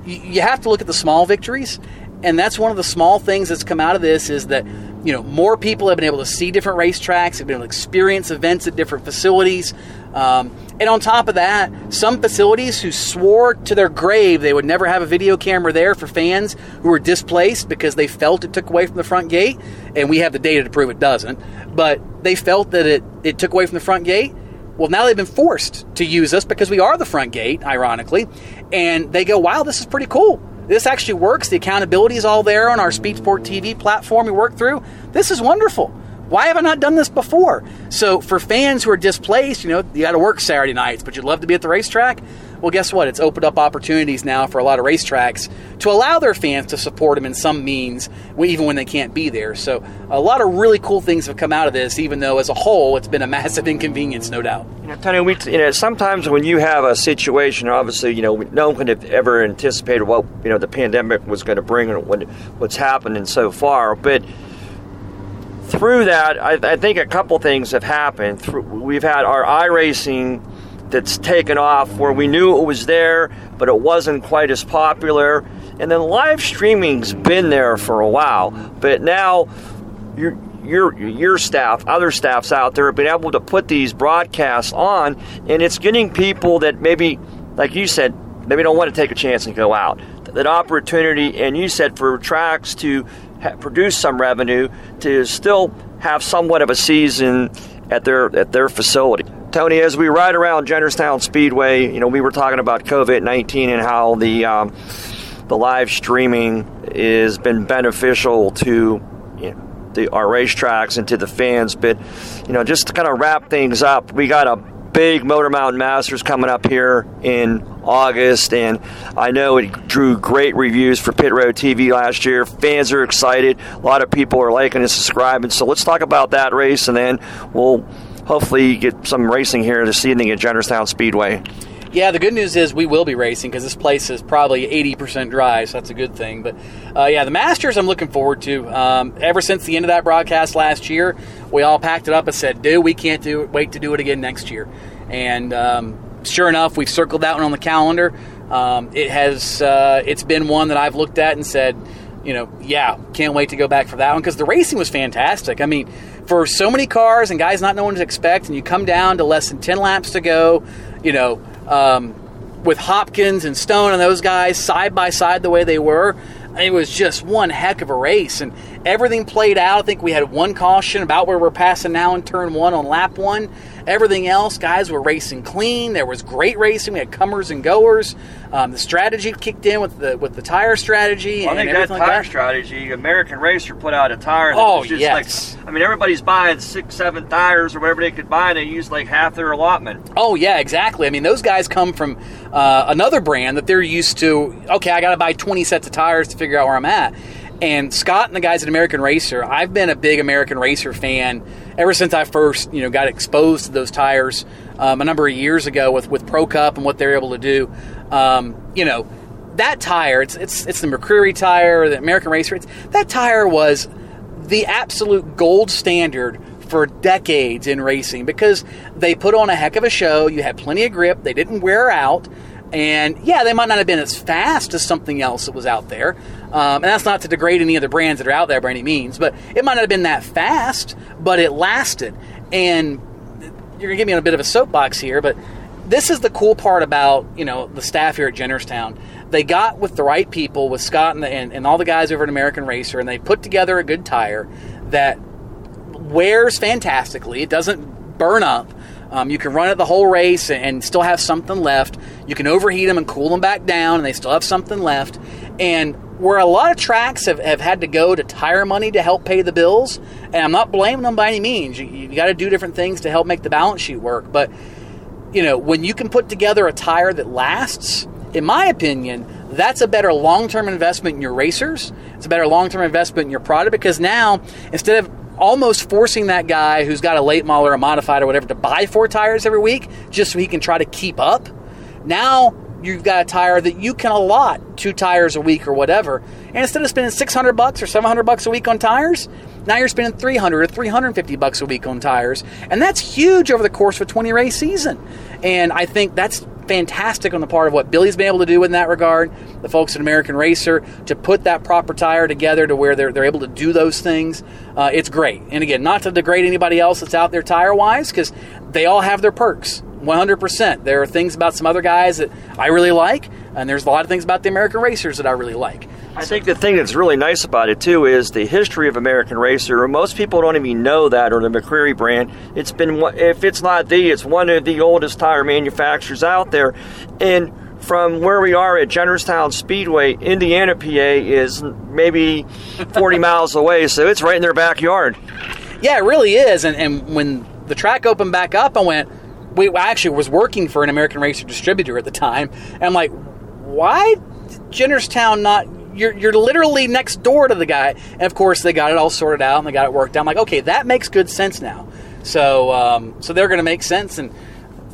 you, you have to look at the small victories. And that's one of the small things that's come out of this is that you know more people have been able to see different racetracks, have been able to experience events at different facilities. Um, and on top of that, some facilities who swore to their grave they would never have a video camera there for fans who were displaced because they felt it took away from the front gate, and we have the data to prove it doesn't. But they felt that it, it took away from the front gate. Well, now they've been forced to use us because we are the front gate, ironically, and they go, wow, this is pretty cool. This actually works. The accountability is all there on our Speed Sport TV platform we work through. This is wonderful. Why have I not done this before? So, for fans who are displaced, you know, you got to work Saturday nights, but you'd love to be at the racetrack. Well, guess what? It's opened up opportunities now for a lot of racetracks to allow their fans to support them in some means, even when they can't be there. So, a lot of really cool things have come out of this, even though as a whole, it's been a [LAUGHS] massive inconvenience, no doubt. You know, Tony, we, you know, sometimes when you have a situation, obviously, you know, no one could have ever anticipated what you know the pandemic was going to bring and what, what's happening so far, but through that, I, I, think a couple things have happened. We've had our iRacing that's taken off where we knew it was there, but it wasn't quite as popular. And then live streaming's been there for a while, but now your your your staff, other staffs out there have been able to put these broadcasts on, and it's getting people that maybe, like you said, maybe don't want to take a chance and go out. That opportunity, and you said for tracks to produce some revenue to still have somewhat of a season at their at their facility. Tony, as we ride around Jennerstown Speedway, you know, we were talking about COVID 19 and how the, um, the live streaming has been beneficial to you know, the our racetracks and to the fans. But you know, just to kind of wrap things up, we got a big Motor Mountain Masters coming up here in August, and I know it drew great reviews for Pit Road TV last year. Fans are excited. A lot of people are liking and subscribing. So let's talk about that race, and then we'll hopefully get some racing here this evening at Jennerstown Speedway. Yeah, the good news is we will be racing because this place is probably 80% dry, so that's a good thing. But uh, yeah, the Masters I'm looking forward to. Um, ever since the end of that broadcast last year, we all packed it up and said, dude, we can't do it, wait to do it again next year. And um, sure enough, we've circled that one on the calendar. Um, it has, uh, it's been one that I've looked at and said, you know, yeah, can't wait to go back for that one because the racing was fantastic. I mean, for so many cars and guys not knowing what to expect, and you come down to less than 10 laps to go, you know, um, with Hopkins and Stone and those guys side by side the way they were. It was just one heck of a race, and everything played out. I think we had one caution about where we're passing now in turn one on lap one. Everything else, guys were racing clean. There was great racing. We had comers and goers. Um, the strategy kicked in with the with the tire strategy. Well, I think that tire like that. strategy, American Racer put out a tire that Oh, was just yes. like, I mean, everybody's buying six, seven tires or whatever they could buy, and they use like half their allotment. Oh yeah, exactly. I mean, those guys come from uh, another brand that they're used to. Okay, I got to buy twenty sets of tires to figure out where I'm at. And Scott and the guys at American Racer, I've been a big American Racer fan ever since I first, you know, got exposed to those tires um, a number of years ago with with Pro Cup and what they're able to do. Um, you know, that tire, it's it's it's the Mercury tire, the American Racer. It's, that tire was the absolute gold standard for decades in racing because they put on a heck of a show. You had plenty of grip. They didn't wear out. And yeah, they might not have been as fast as something else that was out there. Um, and that's not to degrade any of the brands that are out there by any means, but it might not have been that fast, but it lasted. And you're to get me on a bit of a soapbox here, but this is the cool part about, you know, the staff here at Jennerstown. They got with the right people, with Scott and, the, and, and all the guys over at American Racer, and they put together a good tire that wears fantastically. It doesn't burn up. Um, you can run it the whole race and still have something left. You can overheat them and cool them back down, and they still have something left. And where a lot of tracks have, have had to go to tire money to help pay the bills, and I'm not blaming them by any means. You, you got to do different things to help make the balance sheet work. But, you know, when you can put together a tire that lasts, in my opinion, that's a better long term investment in your racers. It's a better long term investment in your product because now, instead of almost forcing that guy who's got a late model or a modified or whatever to buy four tires every week just so he can try to keep up, now you've got a tire that you can allot two tires a week or whatever. And instead of spending 600 bucks or 700 bucks a week on tires, now you're spending 300 or 350 bucks a week on tires. And that's huge over the course of a 20 race season. And I think that's fantastic on the part of what Billy's been able to do in that regard, the folks at American Racer, to put that proper tire together to where they're, they're able to do those things. Uh, it's great. And again, not to degrade anybody else that's out there tire wise, because they all have their perks. 100%. There are things about some other guys that I really like, and there's a lot of things about the American Racers that I really like. I think the thing that's really nice about it too is the history of American Racer. Most people don't even know that or the McCreary brand. It's been if it's not the, it's one of the oldest tire manufacturers out there, and from where we are at Jennerstown Speedway, Indiana, PA is maybe 40 [LAUGHS] miles away, so it's right in their backyard. Yeah, it really is. And, and when the track opened back up, I went, we actually was working for an American Racer distributor at the time. And I'm like, why Jennerstown not? You're, you're literally next door to the guy. And of course, they got it all sorted out and they got it worked out. I'm like, okay, that makes good sense now. So, um, so they're going to make sense. And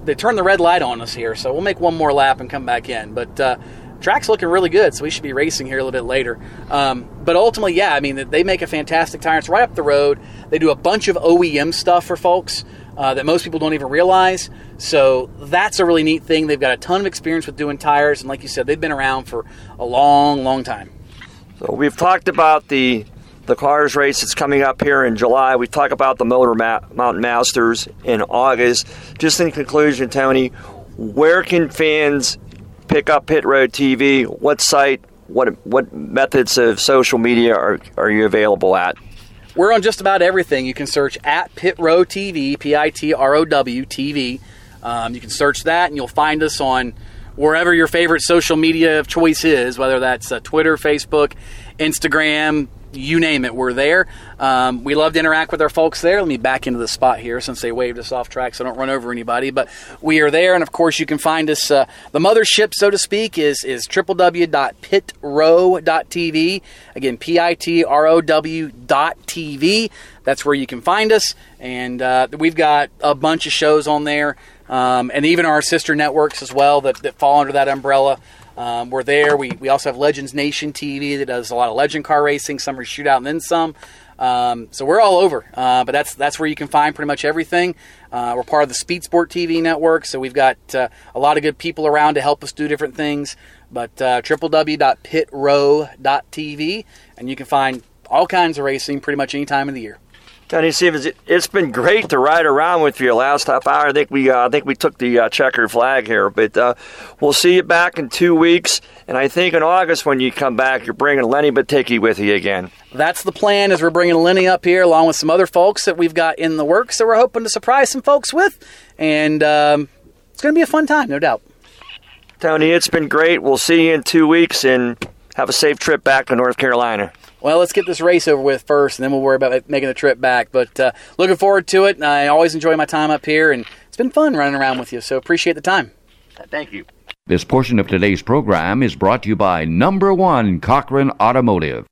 they turned the red light on us here. So we'll make one more lap and come back in. But, uh, track's looking really good, so we should be racing here a little bit later. Um, but ultimately, yeah, I mean, they make a fantastic tire. It's right up the road. They do a bunch of OEM stuff for folks uh, that most people don't even realize. So that's a really neat thing. They've got a ton of experience with doing tires, and like you said, they've been around for a long, long time. So we've talked about the the cars race that's coming up here in July. We talked about the Motor Ma- Mountain Masters in August. Just in conclusion, Tony, where can fans pick up Pit Road TV? What site? What what methods of social media are are you available at? We're on just about everything. You can search at Pit Row TV, P I T R O W TV. Um, you can search that, and you'll find us on wherever your favorite social media of choice is, whether that's uh, Twitter, Facebook, Instagram, you name it, we're there. Um, we love to interact with our folks there. Let me back into the spot here since they waved us off track so I don't run over anybody. But we are there, and of course, you can find us. Uh, the mothership, so to speak, is, is www.pitrow.tv. Again, P I T R O W dot TV. That's where you can find us. And uh, we've got a bunch of shows on there, um, and even our sister networks as well that, that fall under that umbrella. Um, we're there. We, we also have Legends Nation TV that does a lot of legend car racing, summer shootout, and then some. Um, so we're all over, uh, but that's that's where you can find pretty much everything. Uh, we're part of the Speed Sport TV network, so we've got uh, a lot of good people around to help us do different things. But uh, www.pitrow.tv, and you can find all kinds of racing pretty much any time of the year. Tony Stevens, it's been great to ride around with you last half hour. I think we, uh, I think we took the uh, checkered flag here, but uh, we'll see you back in two weeks. And I think in August when you come back, you're bringing Lenny Batycki with you again. That's the plan. As we're bringing Lenny up here, along with some other folks that we've got in the works that we're hoping to surprise some folks with, and um, it's going to be a fun time, no doubt. Tony, it's been great. We'll see you in two weeks, and have a safe trip back to North Carolina well, let's get this race over with first, and then we'll worry about making the trip back. But uh, looking forward to it. I always enjoy my time up here, and it's been fun running around with you. So appreciate the time. Thank you. This portion of today's program is brought to you by Number One Cochran Automotive.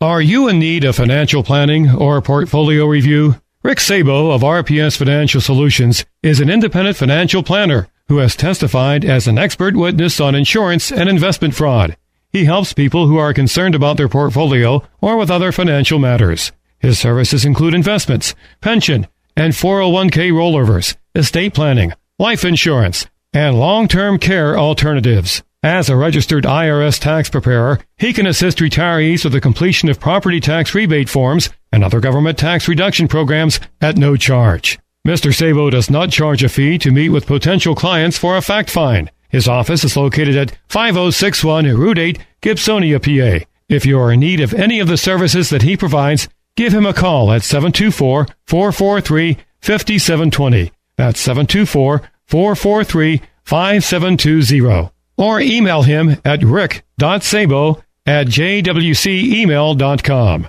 Are you in need of financial planning or portfolio review? Rick Sabo of RPS Financial Solutions is an independent financial planner who has testified as an expert witness on insurance and investment fraud. He helps people who are concerned about their portfolio or with other financial matters. His services include investments, pension, and 401k rollovers, estate planning, life insurance, and long-term care alternatives. As a registered IRS tax preparer, he can assist retirees with the completion of property tax rebate forms and other government tax reduction programs at no charge. Mr. Sabo does not charge a fee to meet with potential clients for a fact find. His office is located at 5061 Route 8, Gibsonia, PA. If you are in need of any of the services that he provides, give him a call at 724 443 5720. That's 724 443 5720. Or email him at rick.sabo at jwcemail.com.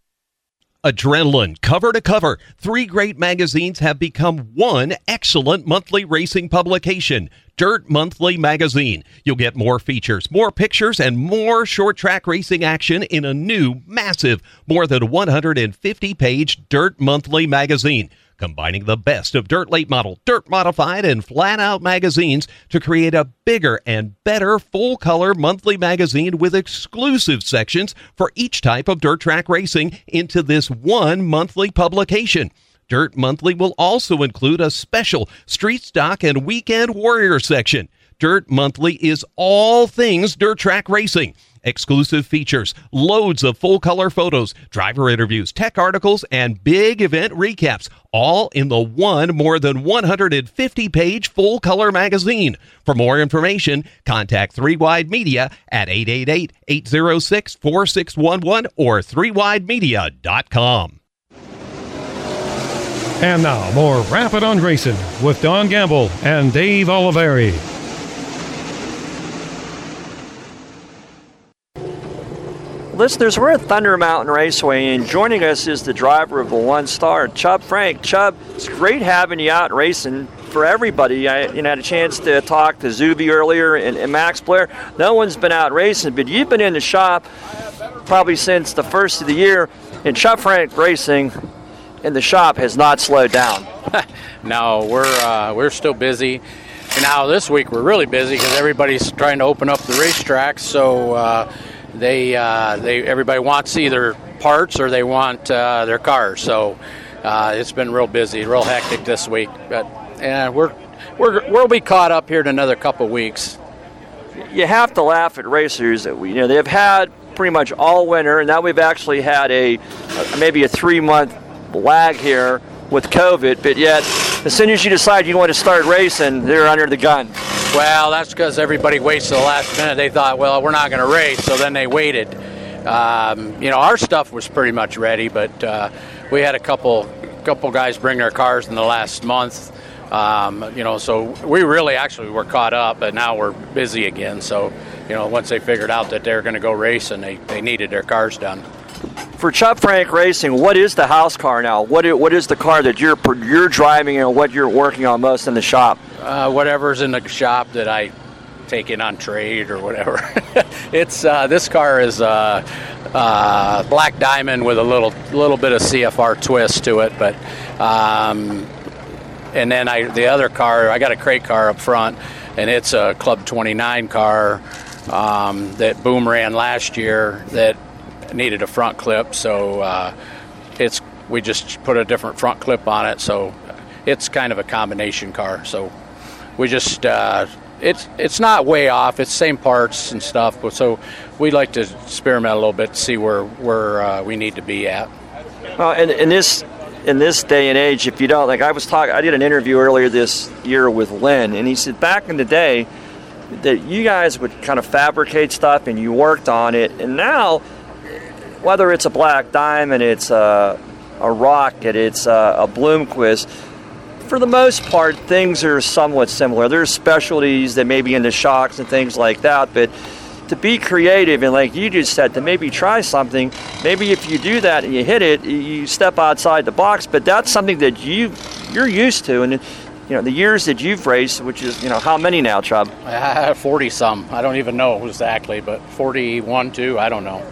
Adrenaline, cover to cover, three great magazines have become one excellent monthly racing publication. Dirt Monthly Magazine. You'll get more features, more pictures, and more short track racing action in a new, massive, more than 150 page Dirt Monthly Magazine combining the best of dirt late model, dirt modified, and flat out magazines to create a bigger and better full color monthly magazine with exclusive sections for each type of dirt track racing into this one monthly publication. Dirt Monthly will also include a special street stock and weekend warrior section. Dirt Monthly is all things dirt track racing exclusive features, loads of full color photos, driver interviews, tech articles, and big event recaps, all in the one more than 150 page full color magazine. For more information, contact 3 Wide Media at 888 806 4611 or 3widemedia.com. And now, more Rappin' on Racing with Don Gamble and Dave Oliveri. Listeners, we're at Thunder Mountain Raceway, and joining us is the driver of the One Star, Chub Frank. Chub, it's great having you out racing for everybody. I you know, had a chance to talk to Zuby earlier and, and, Max Blair. No one's been out racing, but you've been in the shop probably since the first of the year. And Chub Frank Racing in the shop has not slowed down. [LAUGHS] no, we're uh, we're still busy. Now this week we're really busy because everybody's trying to open up the racetracks. So. Uh, they uh, they everybody wants either parts or they want uh, their cars. So uh, it's been real busy, real hectic this week. But yeah, we're we're we'll be caught up here in another couple weeks. You have to laugh at racers that we you know they've had pretty much all winter, and now we've actually had a, maybe a three month lag here with COVID, but yet as soon as you decide you want to start racing, they're under the gun. Well, that's because everybody waits to the last minute. They thought, well, we're not going to race, so then they waited. Um, you know, our stuff was pretty much ready, but uh, we had a couple couple guys bring their cars in the last month. Um, you know, so we really actually were caught up, but now we're busy again. So, you know, once they figured out that they're going to go race and they, they needed their cars done. For Chub Frank Racing, what is the house car now? What is, what is the car that you're you're driving and what you're working on most in the shop? Uh, whatever's in the shop that I take in on trade or whatever. [LAUGHS] it's uh, this car is uh, uh, black diamond with a little little bit of CFR twist to it, but um, and then I the other car I got a crate car up front, and it's a Club 29 car um, that Boom ran last year that needed a front clip, so uh, it's we just put a different front clip on it, so it's kind of a combination car. So we just uh, it's it's not way off. It's same parts and stuff, but so we like to experiment a little bit to see where where uh, we need to be at. Well, and in this in this day and age, if you don't like, I was talking. I did an interview earlier this year with Lynn, and he said back in the day that you guys would kind of fabricate stuff and you worked on it, and now whether it's a black diamond, it's a, a rocket, it's a, a Bloomquist for the most part, things are somewhat similar. There's specialties that may be into shocks and things like that, but to be creative and like you just said, to maybe try something, maybe if you do that and you hit it, you step outside the box. But that's something that you you're used to, and you know the years that you've raced, which is you know how many now, Chub? [LAUGHS] Forty some. I don't even know exactly, but forty-one, two. I don't know.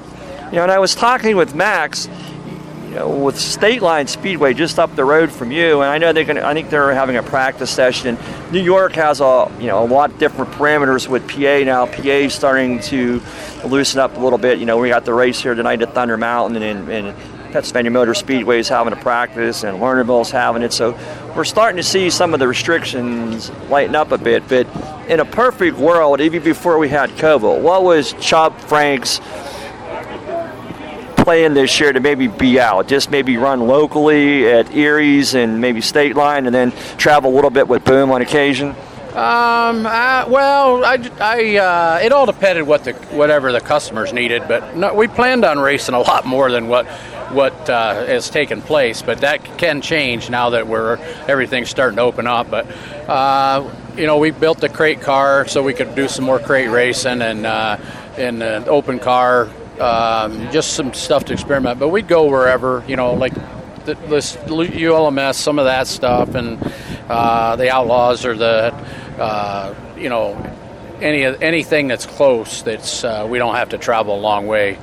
You know, and I was talking with Max you know, with State Line Speedway just up the road from you, and I know they're going. I think they're having a practice session. New York has a you know a lot different parameters with PA now. PA is starting to loosen up a little bit. You know, we got the race here tonight at Thunder Mountain, and, and Pennsylvania Motor Speedway is having a practice, and Lernerville's having it. So we're starting to see some of the restrictions lighten up a bit. But in a perfect world, even before we had COVID, what was Chub Frank's plan this year to maybe be out, just maybe run locally at Eriez and maybe State Line, and then travel a little bit with Boom on occasion? Um, uh, well, I, I uh, it all depended what the whatever the customers needed, but no, we planned on racing a lot more than what what uh, has taken place. But that can change now that we're everything's starting to open up. But uh, you know, we built the crate car so we could do some more crate racing and uh, in an open car um, just some stuff to experiment. But we'd go wherever, you know, like the, this ULMS, some of that stuff, and uh, the Outlaws or the, uh, you know, any anything that's close that's uh, we don't have to travel a long way.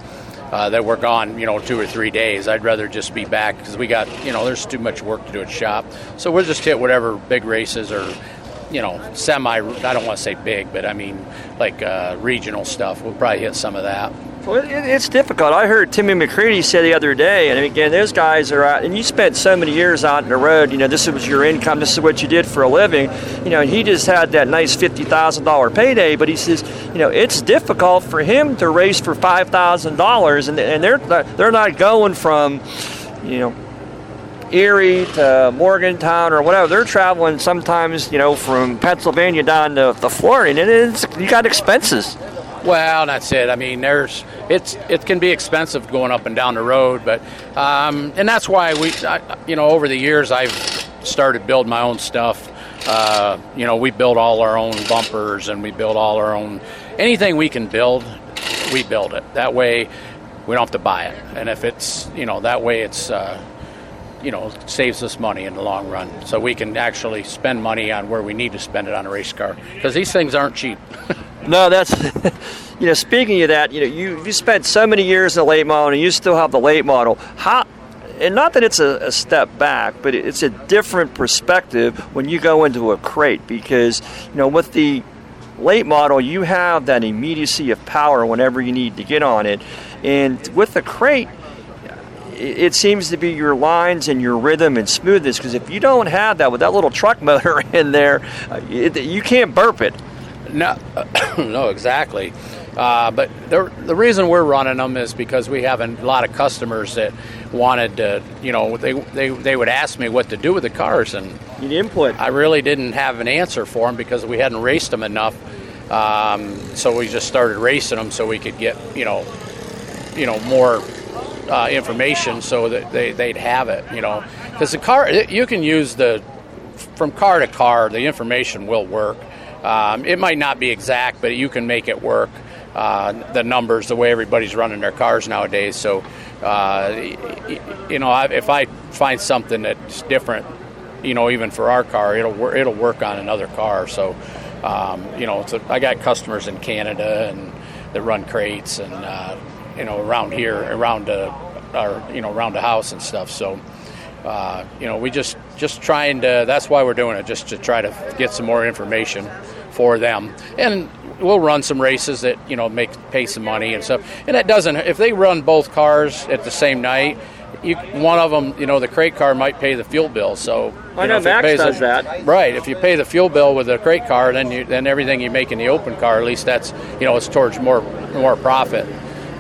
Uh, that we're gone, you know, two or three days. I'd rather just be back because we got, you know, there's too much work to do at shop. So we'll just hit whatever big races or, you know, semi. I don't want to say big, but I mean like uh, regional stuff. We'll probably hit some of that. Well, it, it's difficult. I heard Timmy McCreadie say the other day, and again, those guys are out, and you spent so many years out on the road. You know, this was your income, this is what you did for a living. You know, he just had that nice fifty thousand dollar payday, but he says, you know, it's difficult for him to race for five thousand dollars, and and they're they're not going from, you know. Erie to Morgantown or whatever. They're traveling sometimes, you know, from Pennsylvania down to, to Florida, and it's you got expenses. Well, that's it. I mean, there's it's it can be expensive going up and down the road, but um, and that's why we, I, you know, over the years I've started building my own stuff. Uh, you know, we build all our own bumpers and we build all our own anything we can build, we build it. That way, we don't have to buy it, and if it's you know that way it's. Uh, you know, saves us money in the long run. So we can actually spend money on where we need to spend it on a race car because these things aren't cheap. [LAUGHS] no, that's [LAUGHS] you know, speaking of that, you know, you you spent so many years in the late model, and you still have the late model. How and not that it's a, a, step back, but it's a different perspective when you go into a crate because you know with the late model you have that immediacy of power whenever you need to get on it, and with the crate it seems to be your lines and your rhythm and smoothness because if you don't have that with that little truck [LAUGHS] motor in there, it, you can't burp it. No, [COUGHS] no, exactly. Uh, but the, the reason we're running them is because we have a lot of customers that wanted to, you know, they, they, they would ask me what to do with the cars, and Need input. I really didn't have an answer for them because we hadn't raced them enough. Um, so we just started racing them so we could get, you know, you know more uh, information so that they, they'd have it, you know, because the car you can use the from car to car the information will work. Um, it might not be exact, but you can make it work. Uh, the numbers, the way everybody's running their cars nowadays. So, uh, you know, if I find something that's different, you know, even for our car, it'll it'll work on another car. So, um, you know, so I got customers in Canada and that run crates and uh, you know around here, around uh, our you know around the house and stuff. So. Uh, you know, we just just trying to. That's why we're doing it, just to try to get some more information for them. And we'll run some races that you know make pay some money and stuff. And that doesn't. If they run both cars at the same night, you, one of them, you know, the crate car might pay the fuel bill. So I you know if Max does the- that. Right. If you pay the fuel bill with the crate car, then you then everything you make in the open car, at least that's you know it's towards more more profit.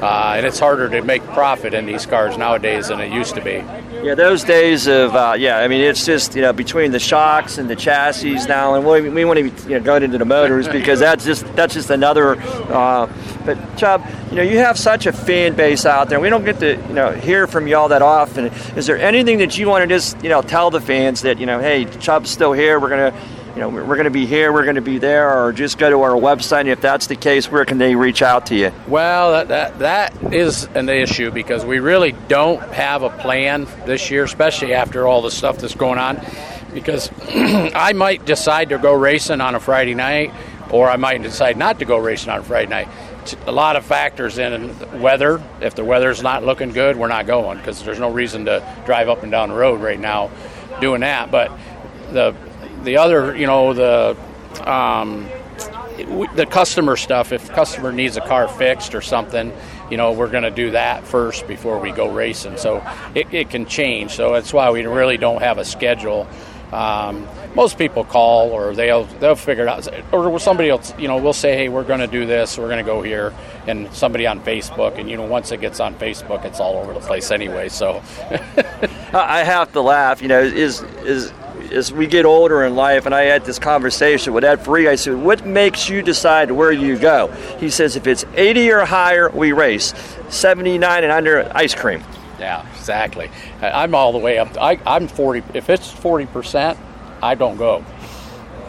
Uh, and it's harder to make profit in these cars nowadays than it used to be. Yeah, those days of uh, yeah, I mean it's just you know between the shocks and the chassis now, and we, we want to you know, going into the motors because that's just that's just another. Uh, but Chub, you know you have such a fan base out there. We don't get to you know hear from y'all that often. Is there anything that you want to just you know tell the fans that you know hey Chub's still here? We're gonna you know we're, we're gonna be here. We're gonna be there, or just go to our website. If that's the case, where can they reach out to you? Well, that, that that is an issue because we really don't have a plan this year, especially after all the stuff that's going on. Because [CLEARS THROAT] I might decide to go racing on a Friday night, or I might decide not to go racing on a Friday night. A lot of factors in weather. If the weather's not looking good, we're not going because there's no reason to drive up and down the road right now doing that. But the the other, you know, the um, the customer stuff. If customer needs a car fixed or something, you know, we're going to do that first before we go racing. So it, it can change. So that's why we really don't have a schedule. Um, most people call or they'll they'll figure it out, or somebody else. You know, we'll say, hey, we're going to do this. We're going to go here, and somebody on Facebook. And you know, once it gets on Facebook, it's all over the place anyway. So [LAUGHS] I I have to laugh. You know, is is as we get older in life, and I had this conversation with Ed Free. I said, "What makes you decide where you go?" He says, "If it's 80 or higher, we race. 79 and under, ice cream." Yeah, exactly. I'm all the way up. I, I'm 40. If it's 40 percent, I don't go.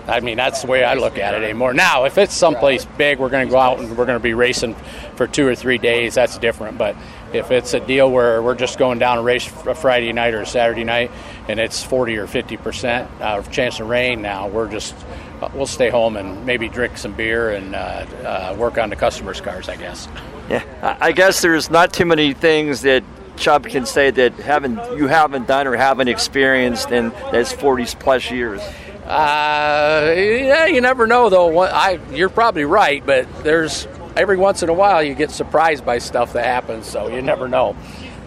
I mean, that's the way I look at it anymore. Now, if it's someplace big, we're going to go out and we're going to be racing for two or three days. That's different. But if it's a deal where we're just going down a race a Friday night or a Saturday night, and it's 40 or 50 percent uh, chance of rain, now we're just uh, we'll stay home and maybe drink some beer and uh, uh, work on the customers' cars, I guess. Yeah, I I guess there's not too many things that Chub can say that haven't you haven't done or haven't experienced in that's 40 plus years. Uh, yeah, you never know though. I, you're probably right, but there's every once in a while you get surprised by stuff that happens, so you never know.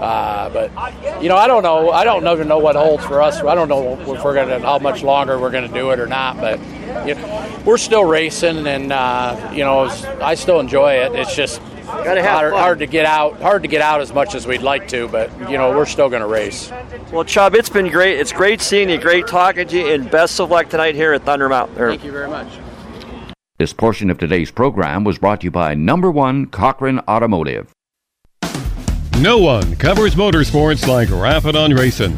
Uh, but you know, I don't know. I don't even know what holds for us. I don't know if we're gonna how much longer we're gonna do it or not. But you know, we're still racing, and uh, you know, I still enjoy it. It's just hard, hard to get out. Hard to get out as much as we'd like to, but you know, we're still gonna race. Well, Chub, it's been great. It's great seeing you, great talking to you, and best of luck tonight here at Thunder Mountain. Thank you very much. This portion of today's program was brought to you by number one Cochran Automotive. No one covers motorsports like Rappin' on Racing.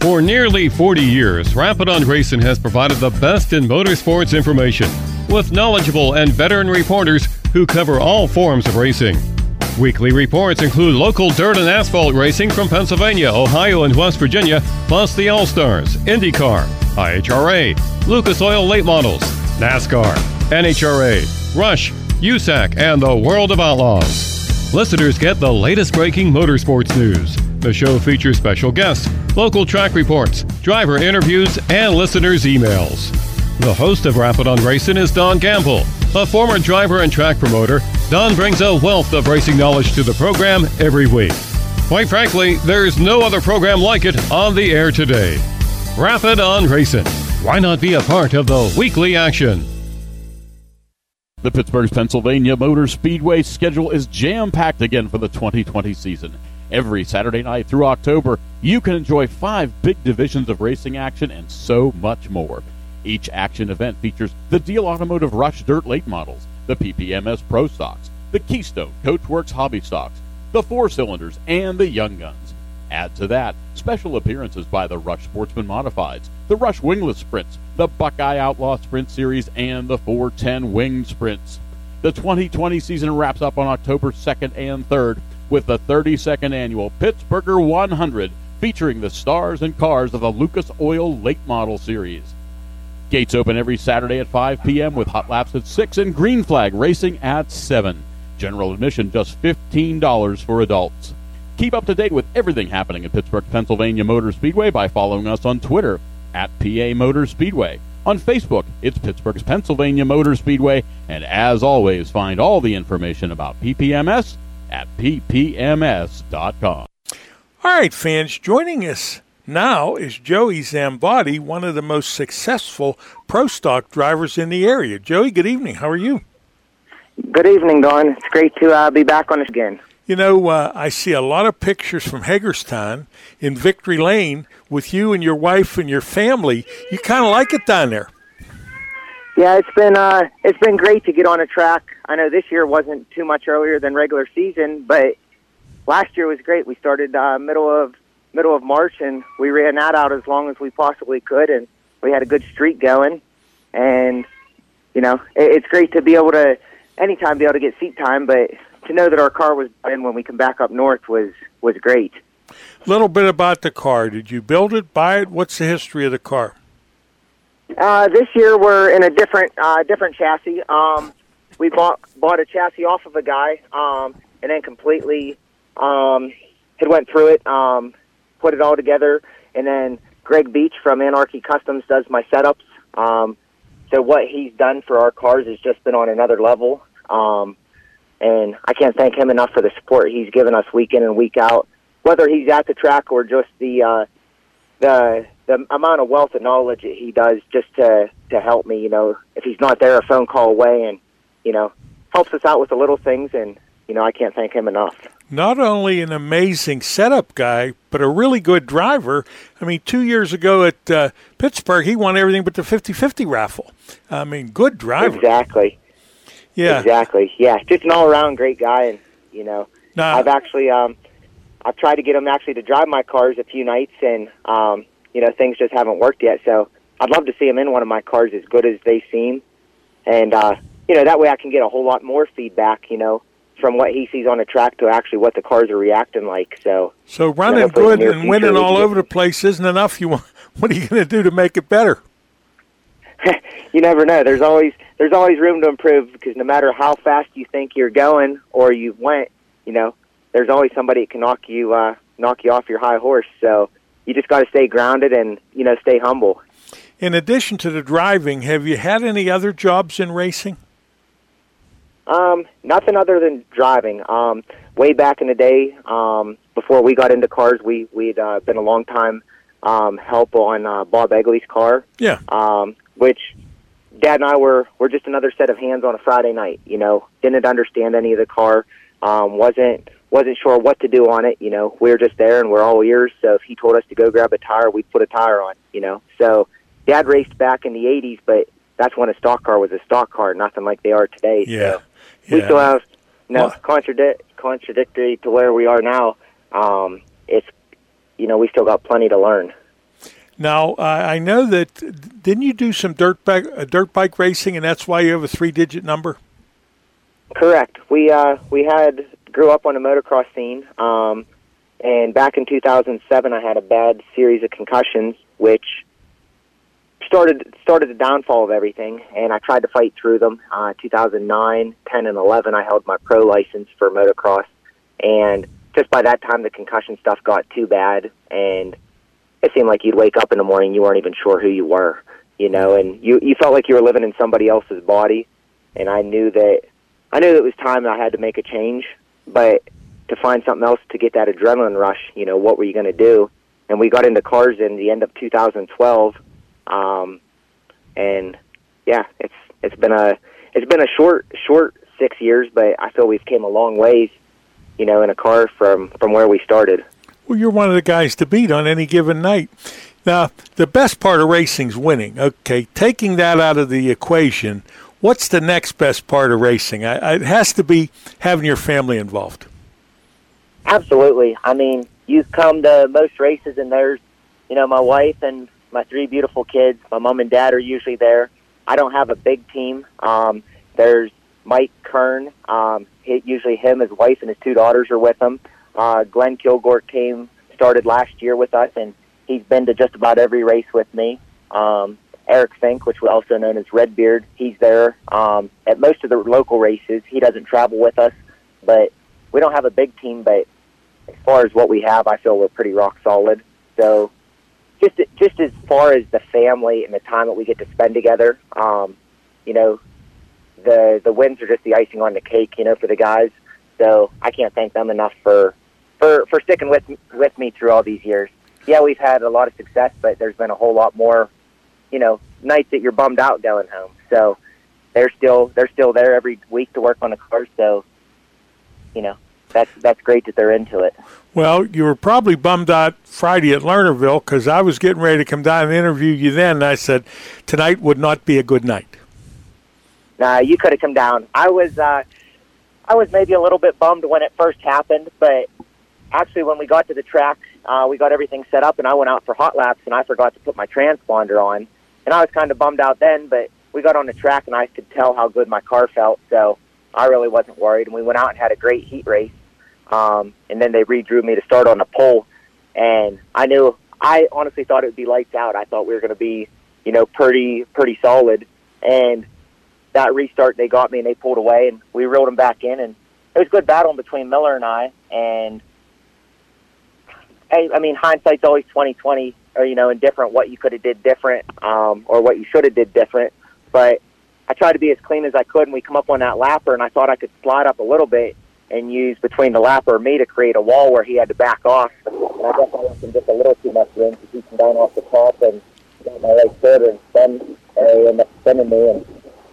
For nearly 40 years, Rappin' on Racing has provided the best in motorsports information with knowledgeable and veteran reporters who cover all forms of racing. Weekly reports include local dirt and asphalt racing from Pennsylvania, Ohio, and West Virginia, plus the All Stars, IndyCar, IHRA, Lucas Oil Late Models, NASCAR, NHRA, Rush, USAC, and the World of Outlaws. Listeners get the latest breaking motorsports news. The show features special guests, local track reports, driver interviews, and listeners' emails. The host of Rappin' on Racing is Don Gamble. A former driver and track promoter, Don brings a wealth of racing knowledge to the program every week. Quite frankly, there's no other program like it on the air today. Rappin' on Racing. Why not be a part of the weekly action? The Pittsburgh, Pennsylvania Motor Speedway schedule is jam packed again for the 2020 season. Every Saturday night through October, you can enjoy five big divisions of racing action and so much more. Each action event features the Diehl Automotive Rush Dirt Late models, the PPMS Pro Stocks, the Keystone Coachworks Hobby Stocks, the Four Cylinders, and the Young Guns. Add to that special appearances by the Rush Sportsman Modifieds, the Rush Wingless Sprints, the Buckeye Outlaw Sprint Series, and the 410 Winged Sprints. The 2020 season wraps up on October 2nd and 3rd with the 32nd annual Pittsburgher 100 featuring the stars and cars of the Lucas Oil Late Model Series. Gates open every Saturday at 5 p.m. with hot laps at 6 and green flag racing at 7. General admission just $15 for adults. Keep up to date with everything happening at Pittsburgh, Pennsylvania Motor Speedway by following us on Twitter at PA Motor Speedway. On Facebook, it's Pittsburgh's Pennsylvania Motor Speedway. And as always, find all the information about PPMS at ppms.com. All right, fans, joining us now is Joey Zambotti, one of the most successful pro stock drivers in the area. Joey, good evening. How are you? Good evening, Don. It's great to uh, be back on this again. You know, uh, I see a lot of pictures from Hagerstown in Victory Lane with you and your wife and your family. You kind of like it down there. Yeah, it's been uh, it's been great to get on a track. I know this year wasn't too much earlier than regular season, but last year was great. We started uh, middle of middle of March, and we ran that out as long as we possibly could, and we had a good streak going. And you know, it, it's great to be able to anytime be able to get seat time, but to know that our car was in when we come back up north was was great. A little bit about the car. Did you build it, buy it? What's the history of the car? Uh, this year we're in a different uh, different chassis. Um, we bought bought a chassis off of a guy, um, and then completely um, had went through it, um, put it all together, and then Greg Beach from Anarchy Customs does my setups. Um, so what he's done for our cars has just been on another level. Um, and I can't thank him enough for the support he's given us week in and week out, whether he's at the track or just the uh, the the amount of wealth and knowledge that he does just to to help me. You know, if he's not there, a phone call away, and you know, helps us out with the little things, and you know, I can't thank him enough. Not only an amazing setup guy, but a really good driver. I mean, two years ago at uh, Pittsburgh, he won everything but the 50-50 raffle. I mean, good driver. Exactly. Yeah. Exactly. Yeah, just an all-around great guy, and you know, Nah. I've actually um, I've tried to get him actually to drive my cars a few nights, and um, you know, things just haven't worked yet. So I'd love to see him in one of my cars as good as they seem, and uh, you know, that way I can get a whole lot more feedback. You know, from what he sees on the track to actually what the cars are reacting like. So So running good and winning future all over the place isn't enough. You want, [LAUGHS] what are you going to do to make it better? [LAUGHS] you never know. There's always there's always room to improve because no matter how fast you think you're going or you went, you know, there's always somebody that can knock you uh, knock you off your high horse. So you just got to stay grounded and you know stay humble. In addition to the driving, have you had any other jobs in racing? Um, nothing other than driving. Um, way back in the day, um, before we got into cars, we we'd uh, been a long time um, help on uh, Bob Egley's car. Yeah. Um, which Dad and I were were just another set of hands on a Friday night. You know, didn't understand any of the car. Um, wasn't wasn't sure what to do on it. You know, we were just there and we're all ears. So if he told us to go grab a tire, we'd put a tire on. You know, so Dad raced back in the '80s, but that's when a stock car was a stock car, nothing like they are today. Yeah. So we still have you know contradic- contradictory to where we are now. Um, it's you know we still got plenty to learn. Now, uh, I know that didn't you do some dirt bike, uh, dirt bike racing, and that's why you have a three-digit number? Correct. We uh, we had grew up on the motocross scene, um, and back in 2007, I had a bad series of concussions, which started started the downfall of everything. And I tried to fight through them. Uh, 2009, 10, and 11, I held my pro license for motocross, and just by that time, the concussion stuff got too bad, and it seemed like you'd wake up in the morning, you weren't even sure who you were, you know, and you you felt like you were living in somebody else's body. And I knew that I knew that it was time that I had to make a change, but to find something else to get that adrenaline rush, you know, what were you going to do? And we got into cars in the end of 2012, um, and yeah, it's it's been a it's been a short short six years, but I feel we've came a long ways, you know, in a car from from where we started. Well, you're one of the guys to beat on any given night. Now, the best part of racing's winning. Okay, taking that out of the equation, what's the next best part of racing? I, I, it has to be having your family involved. Absolutely. I mean, you've come to most races, and there's, you know, my wife and my three beautiful kids. My mom and dad are usually there. I don't have a big team. Um, there's Mike Kern. Um, he, usually him, his wife, and his two daughters are with him. Uh, Glenn Kilgore came started last year with us, and he's been to just about every race with me. Um, Eric Fink, which was also known as Redbeard, he's there um, at most of the local races. He doesn't travel with us, but we don't have a big team. But as far as what we have, I feel we're pretty rock solid. So just just as far as the family and the time that we get to spend together, um, you know, the the wins are just the icing on the cake, you know, for the guys. So I can't thank them enough for for for sticking with with me through all these years. Yeah, we've had a lot of success, but there's been a whole lot more, you know, nights that you're bummed out going home. So they're still they're still there every week to work on the cars. So you know, that's that's great that they're into it. Well, you were probably bummed out Friday at Lernerville because I was getting ready to come down and interview you then, and I said tonight would not be a good night. Nah, you could have come down. I was uh, I was maybe a little bit bummed when it first happened, but actually when we got to the track, uh, we got everything set up, and I went out for hot laps, and I forgot to put my transponder on, and I was kind of bummed out then, but we got on the track, and I could tell how good my car felt, so I really wasn't worried, and we went out and had a great heat race, um, and then they redrew me to start on the pole, and I knew I honestly thought it would be lights out. I thought we were going to be, you know, pretty pretty solid, and that restart they got me and they pulled away and we reeled them back in. And it was a good battle between Miller and I and I, I mean hindsight's always twenty twenty or you know indifferent what you could have did different um, or what you should have did different. But I tried to be as clean as I could and we come up on that lapper and I thought I could slide up a little bit and use between the lapper and me to create a wall where he had to back off. And I guess I left him just a little too much room to keep him down off the top and got my right shoulder and spin area and spinning me. And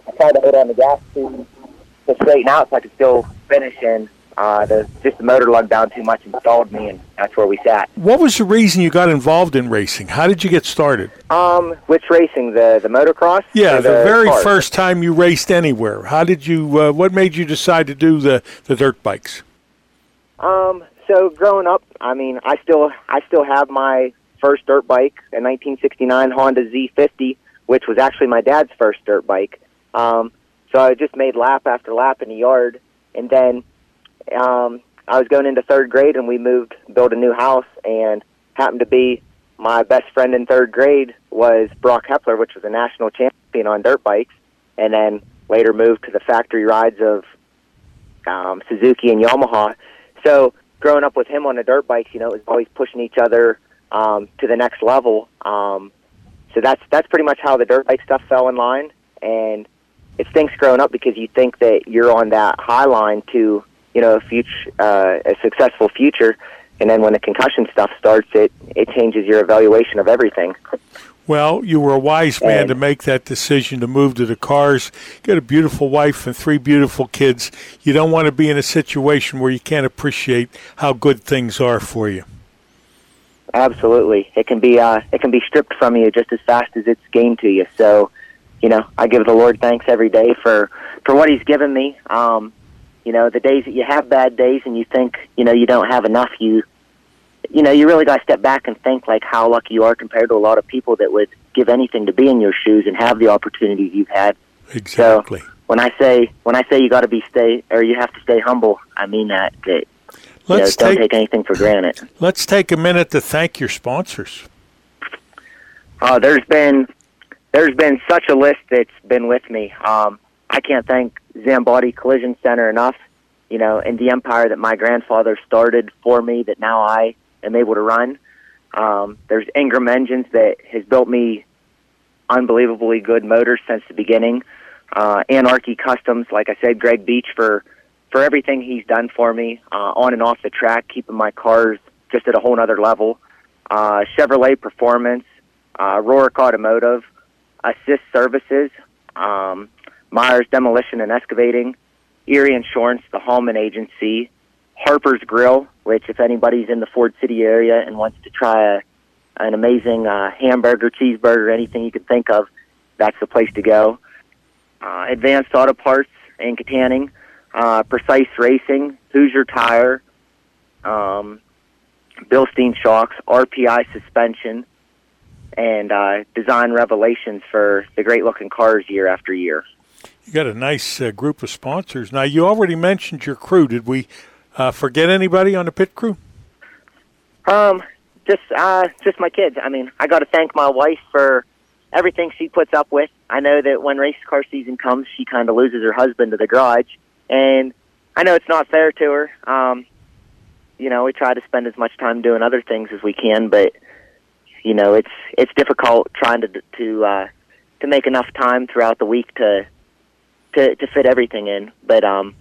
I tried to hold on the gas to to straighten out so I could still finish and uh, the just the motor lugged down too much and stalled me and that's where we sat. What was the reason you got involved in racing? How did you get started? Um, which racing? The the motocross? Yeah, Or the, very cars? first time you raced anywhere. How did you? Uh, what made you decide to do the the dirt bikes? Um, so growing up, I mean, I still I still have my first dirt bike, a 1969 Honda Z50, which was actually my dad's first dirt bike. Um, so I just made lap after lap in the yard, and then um, I was going into third grade, and we moved, built a new house, and happened to be my best friend in third grade was Brock Hepler, which was a national champion on dirt bikes, and then later moved to the factory rides of um, Suzuki and Yamaha. So growing up with him on the dirt bikes, you know, it was always pushing each other um, to the next level. Um, so that's that's pretty much how the dirt bike stuff fell in line, and it stinks growing up because you think that you're on that high line to you know a future uh, a successful future, and then when the concussion stuff starts, it it changes your evaluation of everything. Well, you were a wise man to make that decision to move to the cars. Get a beautiful wife and three beautiful kids. You don't want to be in a situation where you can't appreciate how good things are for you. Absolutely, it can be uh, it can be stripped from you just as fast as it's gained to you. So, you know, I give the Lord thanks every day for for what He's given me. Um, you know, the days that you have bad days and you think you know you don't have enough, you you know you really got to step back and think like how lucky you are compared to a lot of people that would give anything to be in your shoes and have the opportunities you've had. Exactly. So when I say when I say you got to be stay or you have to stay humble, I mean that. That you know, Let's don't take- take anything for granted. Let's take a minute to thank your sponsors. Uh, there's been there's been such a list that's been with me. Um, I can't thank Zambotti Collision Center enough. You know, and the empire that my grandfather started for me that now I am able to run. Um, there's Ingram Engines that has built me unbelievably good motors since the beginning. Uh, Anarchy Customs, like I said, Greg Beach for for everything he's done for me uh, on and off the track, keeping my cars just at a whole other level. Uh, Chevrolet Performance, uh, Rorick Automotive, Assist Services, um, Myers Demolition and Excavating, Erie Insurance, the Hallman Agency, Harper's Grill, which if anybody's in the Ford City area and wants to try a, an amazing uh, hamburger, cheeseburger, anything you can think of, that's the place to go. Uh, Advanced Auto Parts and Kittanning, uh, Precise Racing, Hoosier Tire, um, Bilstein Shocks, RPI Suspension, and uh, Design Revelations for the great looking cars year after year. You got a nice uh, group of sponsors. Now, you already mentioned your crew. Did we uh, forget anybody on the pit crew? Um, just uh, just my kids. I mean, I got to thank my wife for everything she puts up with. I know that when race car season comes, she kind of loses her husband to the garage, and I know it's not fair to her. Um, you know, we try to spend as much time doing other things as we can, but you know, it's it's difficult trying to to uh, to make enough time throughout the week to to to fit everything in. But um,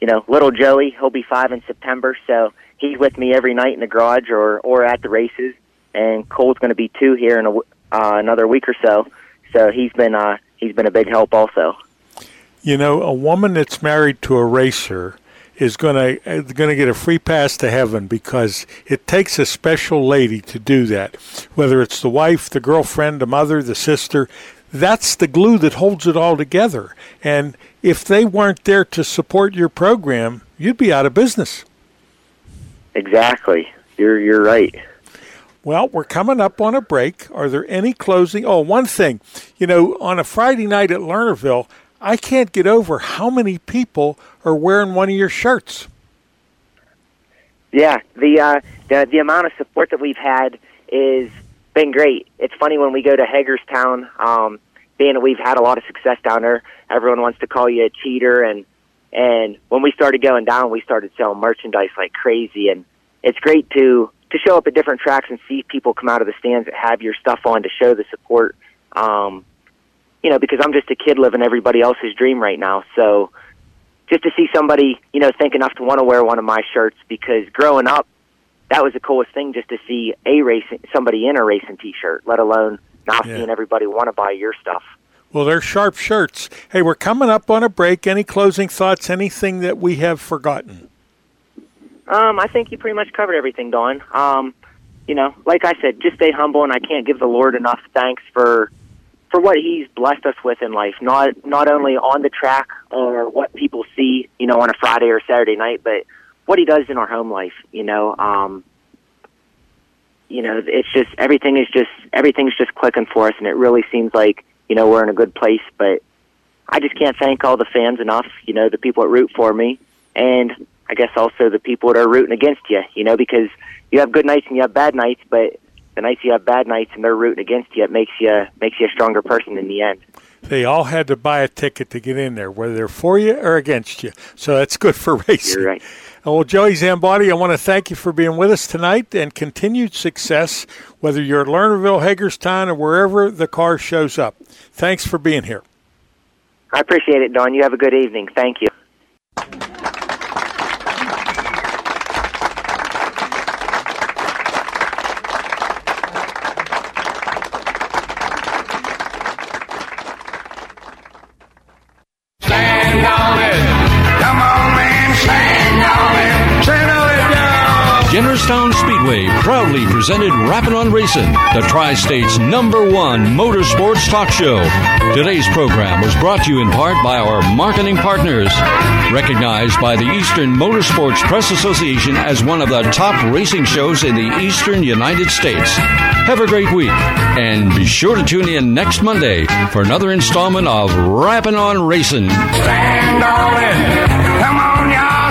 you know, little Joey, he'll be five in September, so he's with me every night in the garage or or at the races. And Cole's going to be two here in a, uh, another week or so, so he's been uh, he's been a big help also. You know, a woman that's married to a racer is going to going to get a free pass to heaven because it takes a special lady to do that. Whether it's the wife, the girlfriend, the mother, the sister, that's the glue that holds it all together. And if they weren't there to support your program, you'd be out of business. Exactly. You're you're right. Well, we're coming up on a break. Are there any closing? Oh, one thing. You know, on a Friday night at Lernerville, I can't get over how many people are wearing one of your shirts. Yeah, the uh, the the amount of support that we've had is been great. It's funny when we go to Hagerstown, um, being that we've had a lot of success down there. Everyone wants to call you a cheater, and and when we started going down, we started selling merchandise like crazy, and it's great to to show up at different tracks and see people come out of the stands that have your stuff on to show the support. Um, you know, because I'm just a kid living everybody else's dream right now. So just to see somebody, you know, think enough to want to wear one of my shirts because growing up, that was the coolest thing just to see a racing somebody in a racing t-shirt, let alone now Yeah. seeing everybody want to buy your stuff. Well, they're sharp shirts. Hey, we're coming up on a break. Any closing thoughts? Anything that we have forgotten? Um, I think you pretty much covered everything, Don. Um, you know, like I said, just stay humble, and I can't give the Lord enough thanks for for what He's blessed us with in life. Not not only on the track or what people see, you know, on a Friday or Saturday night, but what He does in our home life. You know, um, you know, it's just everything is just everything's just clicking for us, and it really seems like you know we're in a good place. But I just can't thank all the fans enough. You know, the people that root for me, and I guess also the people that are rooting against you. You know, because you have good nights and you have bad nights, but the nights you have bad nights and they're rooting against you, it makes you makes you a stronger person in the end. They all had to buy a ticket to get in there, whether they're for you or against you. So that's good for [LAUGHS] racing. You're right. Well, Joey Zambotti, I want to thank you for being with us tonight and continued success, whether you're at Lernerville, Hagerstown, or wherever the car shows up. Thanks for being here. I appreciate it, Don. You have a good evening. Thank you. Proudly presented Rappin' on Racing, the Tri State's number one motorsports talk show. Today's program was brought to you in part by our marketing partners, recognized by the Eastern Motorsports Press Association as one of the top racing shows in the Eastern United States. Have a great week, and be sure to tune in next Monday for another installment of Rappin' on Racing. Stand on it. Come on, y'all.